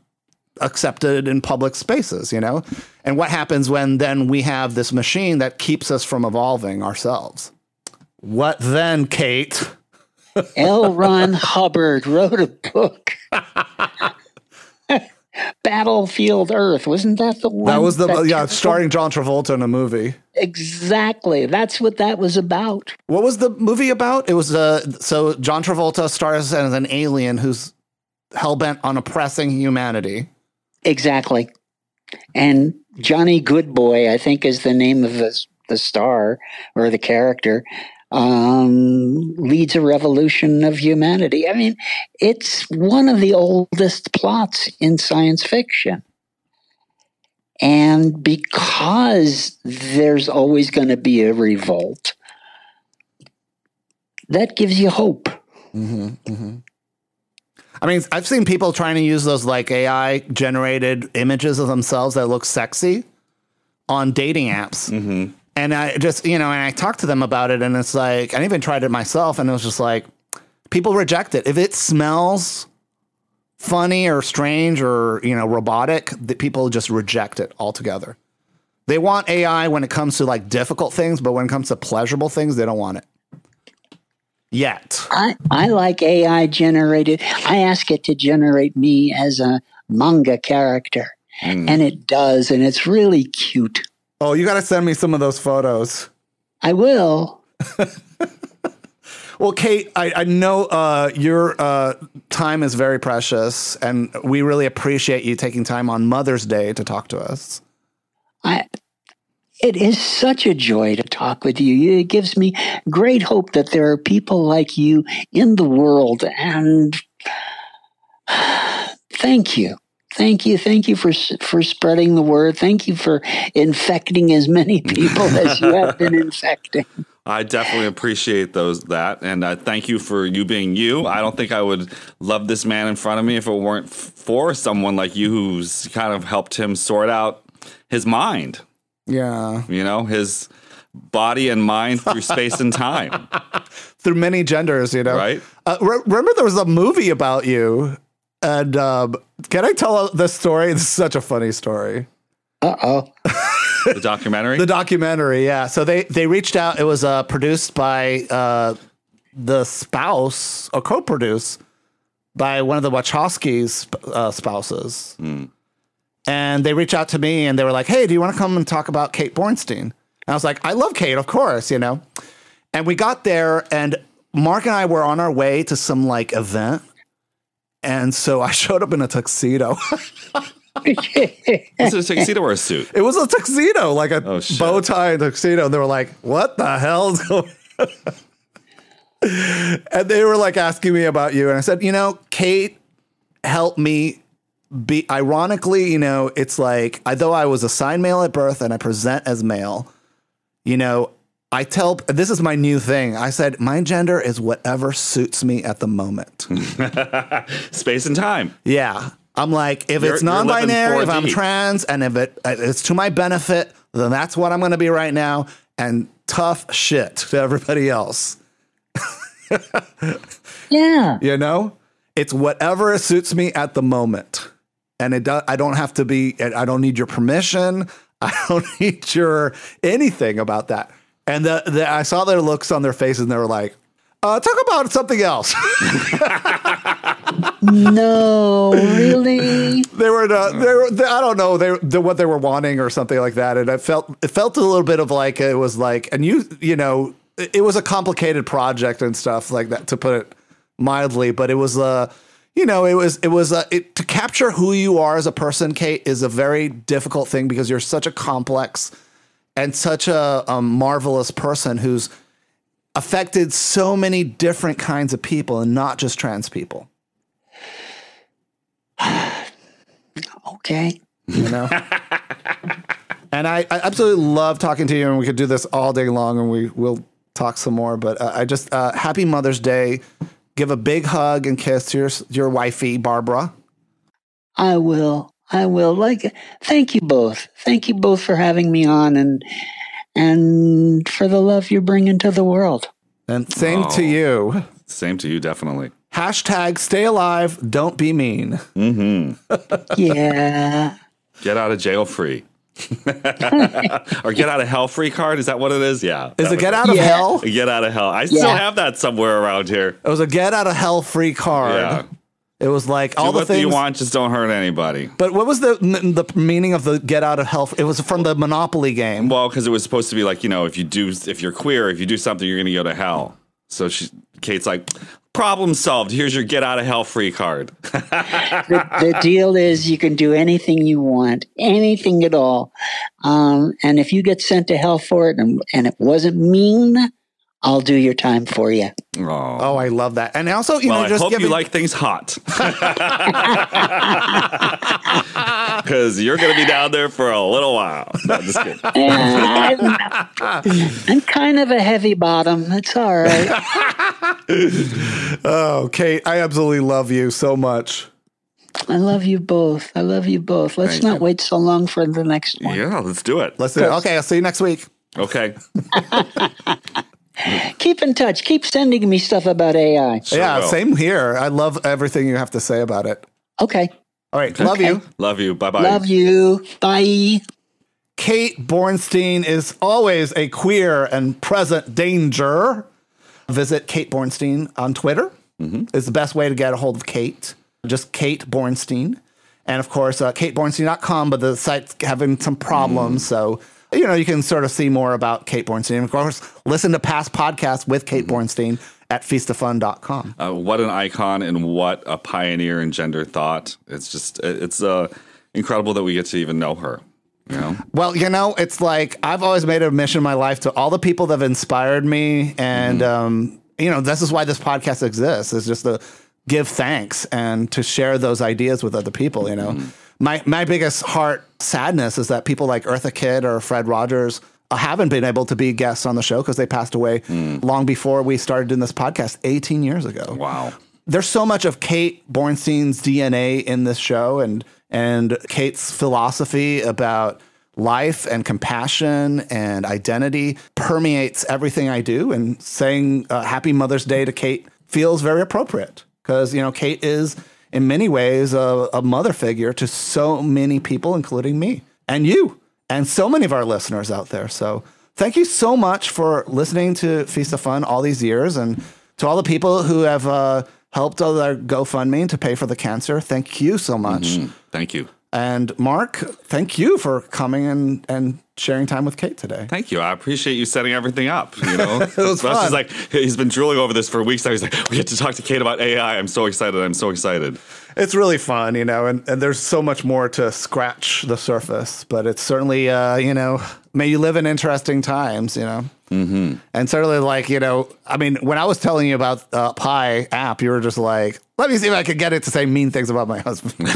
accepted in public spaces, you know? And what happens when then we have this machine that keeps us from evolving ourselves? What then, Kate? L. Ron Hubbard wrote a book. Battlefield Earth. Wasn't that the one? That was the that yeah, starring John Travolta in a movie. Exactly. That's what that was about. What was the movie about? It was uh so John Travolta stars as an alien who's hell bent on oppressing humanity. Exactly. And Jonnie Goodboy, I think, is the name of the, the star or the character, um, leads a revolution of humanity. I mean, it's one of the oldest plots in science fiction. And because there's always going to be a revolt, that gives you hope. I mean, I've seen people trying to use those like AI generated images of themselves that look sexy on dating apps. Mm-hmm. And I just, you know, and I talked to them about it, and it's like, I even tried it myself, and it was just like, people reject it. If it smells funny or strange or, you know, robotic, the people just reject it altogether. They want AI when it comes to like difficult things, but when it comes to pleasurable things, they don't want it. Yet. I, I like AI generated. I ask it to generate me as a manga character, and it does, and it's really cute. Oh, you got to send me some of those photos. I will. Well, Kate, I, I know uh, your uh, time is very precious, and we really appreciate you taking time on Mother's Day to talk to us. I. It is such a joy to talk with you. It gives me great hope that there are people like you in the world, and thank you. Thank you, thank you for for spreading the word. Thank you for infecting as many people as you have been infecting. I definitely appreciate those that, and uh, thank you for you being you. I don't think I would love this man in front of me if it weren't f- for someone like you who's kind of helped him sort out his mind. Yeah. You know, his body and mind through space and time. Through many genders, you know. Right. Uh, re- remember, there was a movie about you. And um, can I tell this story? It's such a funny story. Uh oh. The documentary. The documentary, yeah. So they they reached out. It was uh, produced by uh, the spouse, or co-produced by one of the Wachowskis' uh, spouses. And they reached out to me, and they were like, "Hey, do you want to come and talk about Kate Bornstein?" And I was like, "I love Kate, of course, you know." And we got there, and Marc and I were on our way to some like event, and so I showed up in a tuxedo. Is it a tuxedo or a suit? It was a tuxedo, like a Oh, bow tie tuxedo. And they were like, what the hell?" And they were like asking me about you. And I said, you know, Kate helped me be, ironically, you know, it's like, I, though I was assigned male at birth and I present as male, you know, I tell, this is my new thing. I said, my gender is whatever suits me at the moment. Space and time. Yeah. I'm like, if You're- it's non-binary, if I'm trans, and if it uh, it's to my benefit, then that's what I'm going to be right now. And tough shit to everybody else. yeah. You know, it's whatever suits me at the moment, and it do, I don't have to be. I don't need your permission. I don't need your anything about that. And the, the, I saw their looks on their faces and they were like, uh, talk about something else. no, really. they were, uh, they were they, I don't know, they, they what they were wanting or something like that. And I felt it felt a little bit of like it was like, and you you know, it, it was a complicated project and stuff like that to put it mildly, but it was uh you know, it was it was uh, it, to capture who you are as a person. Kate is a very difficult thing because you're such a complex and such a, a marvelous person who's affected so many different kinds of people and not just trans people. okay. You know? and I, I, absolutely love talking to you, and we could do this all day long, and we will talk some more. But uh, I just, uh, happy Mother's Day. Give a big hug and kiss to your, your wifey, Barbara. I will. I will. Like, thank you both. Thank you both for having me on and and for the love you're bringing to the world. And same oh, to you. Same to you, definitely. Hashtag stay alive, don't be mean. Mm-hmm. yeah. Get out of jail free. or get out of hell free card. Is that what it is? Yeah. Is it get out of yeah. hell? Get out of hell. I still have that somewhere around here. It was a get out of hell free card. Yeah. It was like Do all the what things you want, just don't hurt anybody. But what was the the meaning of the get out of hell? It was from the Monopoly game. Well, because it was supposed to be like you know, if you do, if you're queer, if you do something, you're going to go to hell. So she, Kate's like, problem solved. Here's your get out of hell free card. the, the, deal is you can do anything you want, anything at all. Um, and if you get sent to hell for it and, and it wasn't mean, I'll do your time for you. Oh, oh I love that. And also, you well, know, just I hope giving- you like things hot. Because you're going to be down there for a little while. No, just kidding. I'm, I'm kind of a heavy bottom. It's all right. oh, Kate, I absolutely love you so much. I love you both. I love you both. Let's Thank not you. wait so long for the next one. Yeah, let's do it. Let's do it. Okay, I'll see you next week. Okay. Keep in touch. Keep sending me stuff about AI. Sure yeah, will. same here. I love everything you have to say about it. Okay. All right. Okay. Love you. Love you. Bye bye. Love you. Bye. Kate Bornstein is always a queer and present danger. Visit Kate Bornstein on Twitter. Mm-hmm. Is the best way to get a hold of Kate. Just Kate Bornstein. And of course, uh, katebornstein.com, but the site's having some problems. Mm. So you know, you can sort of see more about Kate Bornstein. Of course, listen to past podcasts with Kate mm-hmm. Bornstein at feastoffun.com. Uh, what an icon and what a pioneer in gender thought. It's just, it's uh, incredible that we get to even know her. You know? Well, you know, it's like I've always made a mission in my life to all the people that have inspired me. And, mm-hmm. um, you know, this is why this podcast exists, is just to give thanks and to share those ideas with other people, you know. Mm-hmm my my biggest heart sadness is that people like Eartha Kitt or Fred Rogers haven't been able to be guests on the show because they passed away mm. long before we started in this podcast 18 years ago. Wow. There's so much of Kate Bornstein's DNA in this show and and Kate's philosophy about life and compassion and identity permeates everything I do and saying uh, happy Mother's Day to Kate feels very appropriate because you know Kate is in many ways a, a mother figure to so many people, including me and you and so many of our listeners out there. So thank you so much for listening to Feast of Fun all these years and to all the people who have uh, helped other GoFundMe to pay for the cancer. Thank you so much. Mm-hmm. Thank you. And Marc, thank you for coming and, and sharing time with Kate today. Thank you. I appreciate you setting everything up. You know, it was fun. He's like he's been drooling over this for weeks now. He's like, we get to talk to Kate about AI. I'm so excited. I'm so excited. It's really fun, you know, and, and there's so much more to scratch the surface. But it's certainly, uh, you know, may you live in interesting times, you know. Mm-hmm. And certainly, like, you know, I mean, when I was telling you about uh, Pi app, you were just like, let me see if I could get it to say mean things about my husband.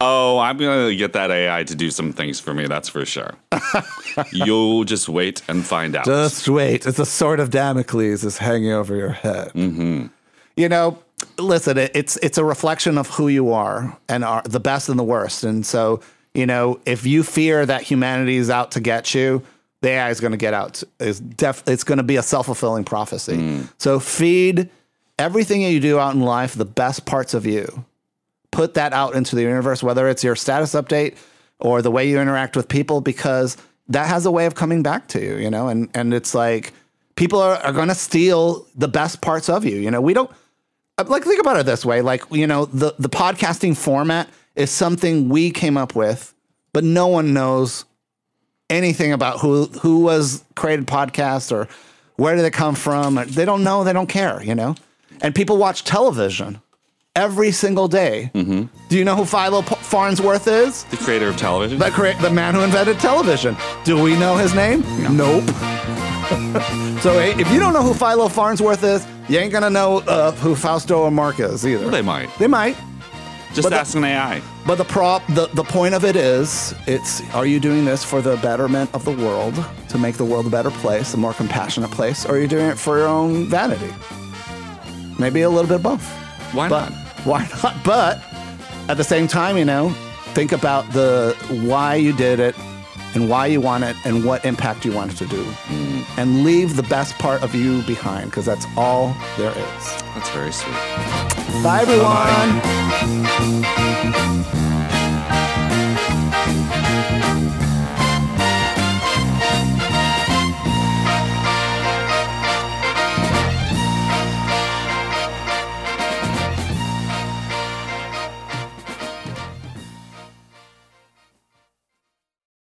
oh, I'm going to get that AI to do some things for me, that's for sure. You'll just wait and find out. Just wait. It's a sword of Damocles is hanging over your head. Mm-hmm. You know, listen, it's it's a reflection of who you are and are the best and the worst. And so, you know, if you fear that humanity is out to get you, the AI is going to get out. Is def- it's going to be a self fulfilling prophecy. Mm. So feed everything that you do out in life, the best parts of you. Put that out into the universe, whether it's your status update or the way you interact with people because that has a way of coming back to you, you know, and, and it's like people are, are going to steal the best parts of you. You know, we don't uh, like think about it this way. Like, you know, the, the podcasting format is something we came up with, but no one knows anything about who, who was created podcast or where did it come from. They don't know. They don't care, you know, and people watch television every single day. Do you know who Philo P- Farnsworth is? The creator of television. The, crea- the man who invented television. Do we know his name? Nope. so if you don't know who Philo Farnsworth is, you ain't gonna know uh, who Fausto Marc is either. they might. They might. Just but the- an AI. But the prop, the, the point of it is, it's are you doing this for the betterment of the world, to make the world a better place, a more compassionate place, or are you doing it for your own vanity? Maybe a little bit of both. Why But not? Why not? But at the same time, you know, think about the why you did it and why you want it and what impact you want it to do. Mm. And leave the best part of you behind because that's all there is. That's very sweet. Bye, everyone.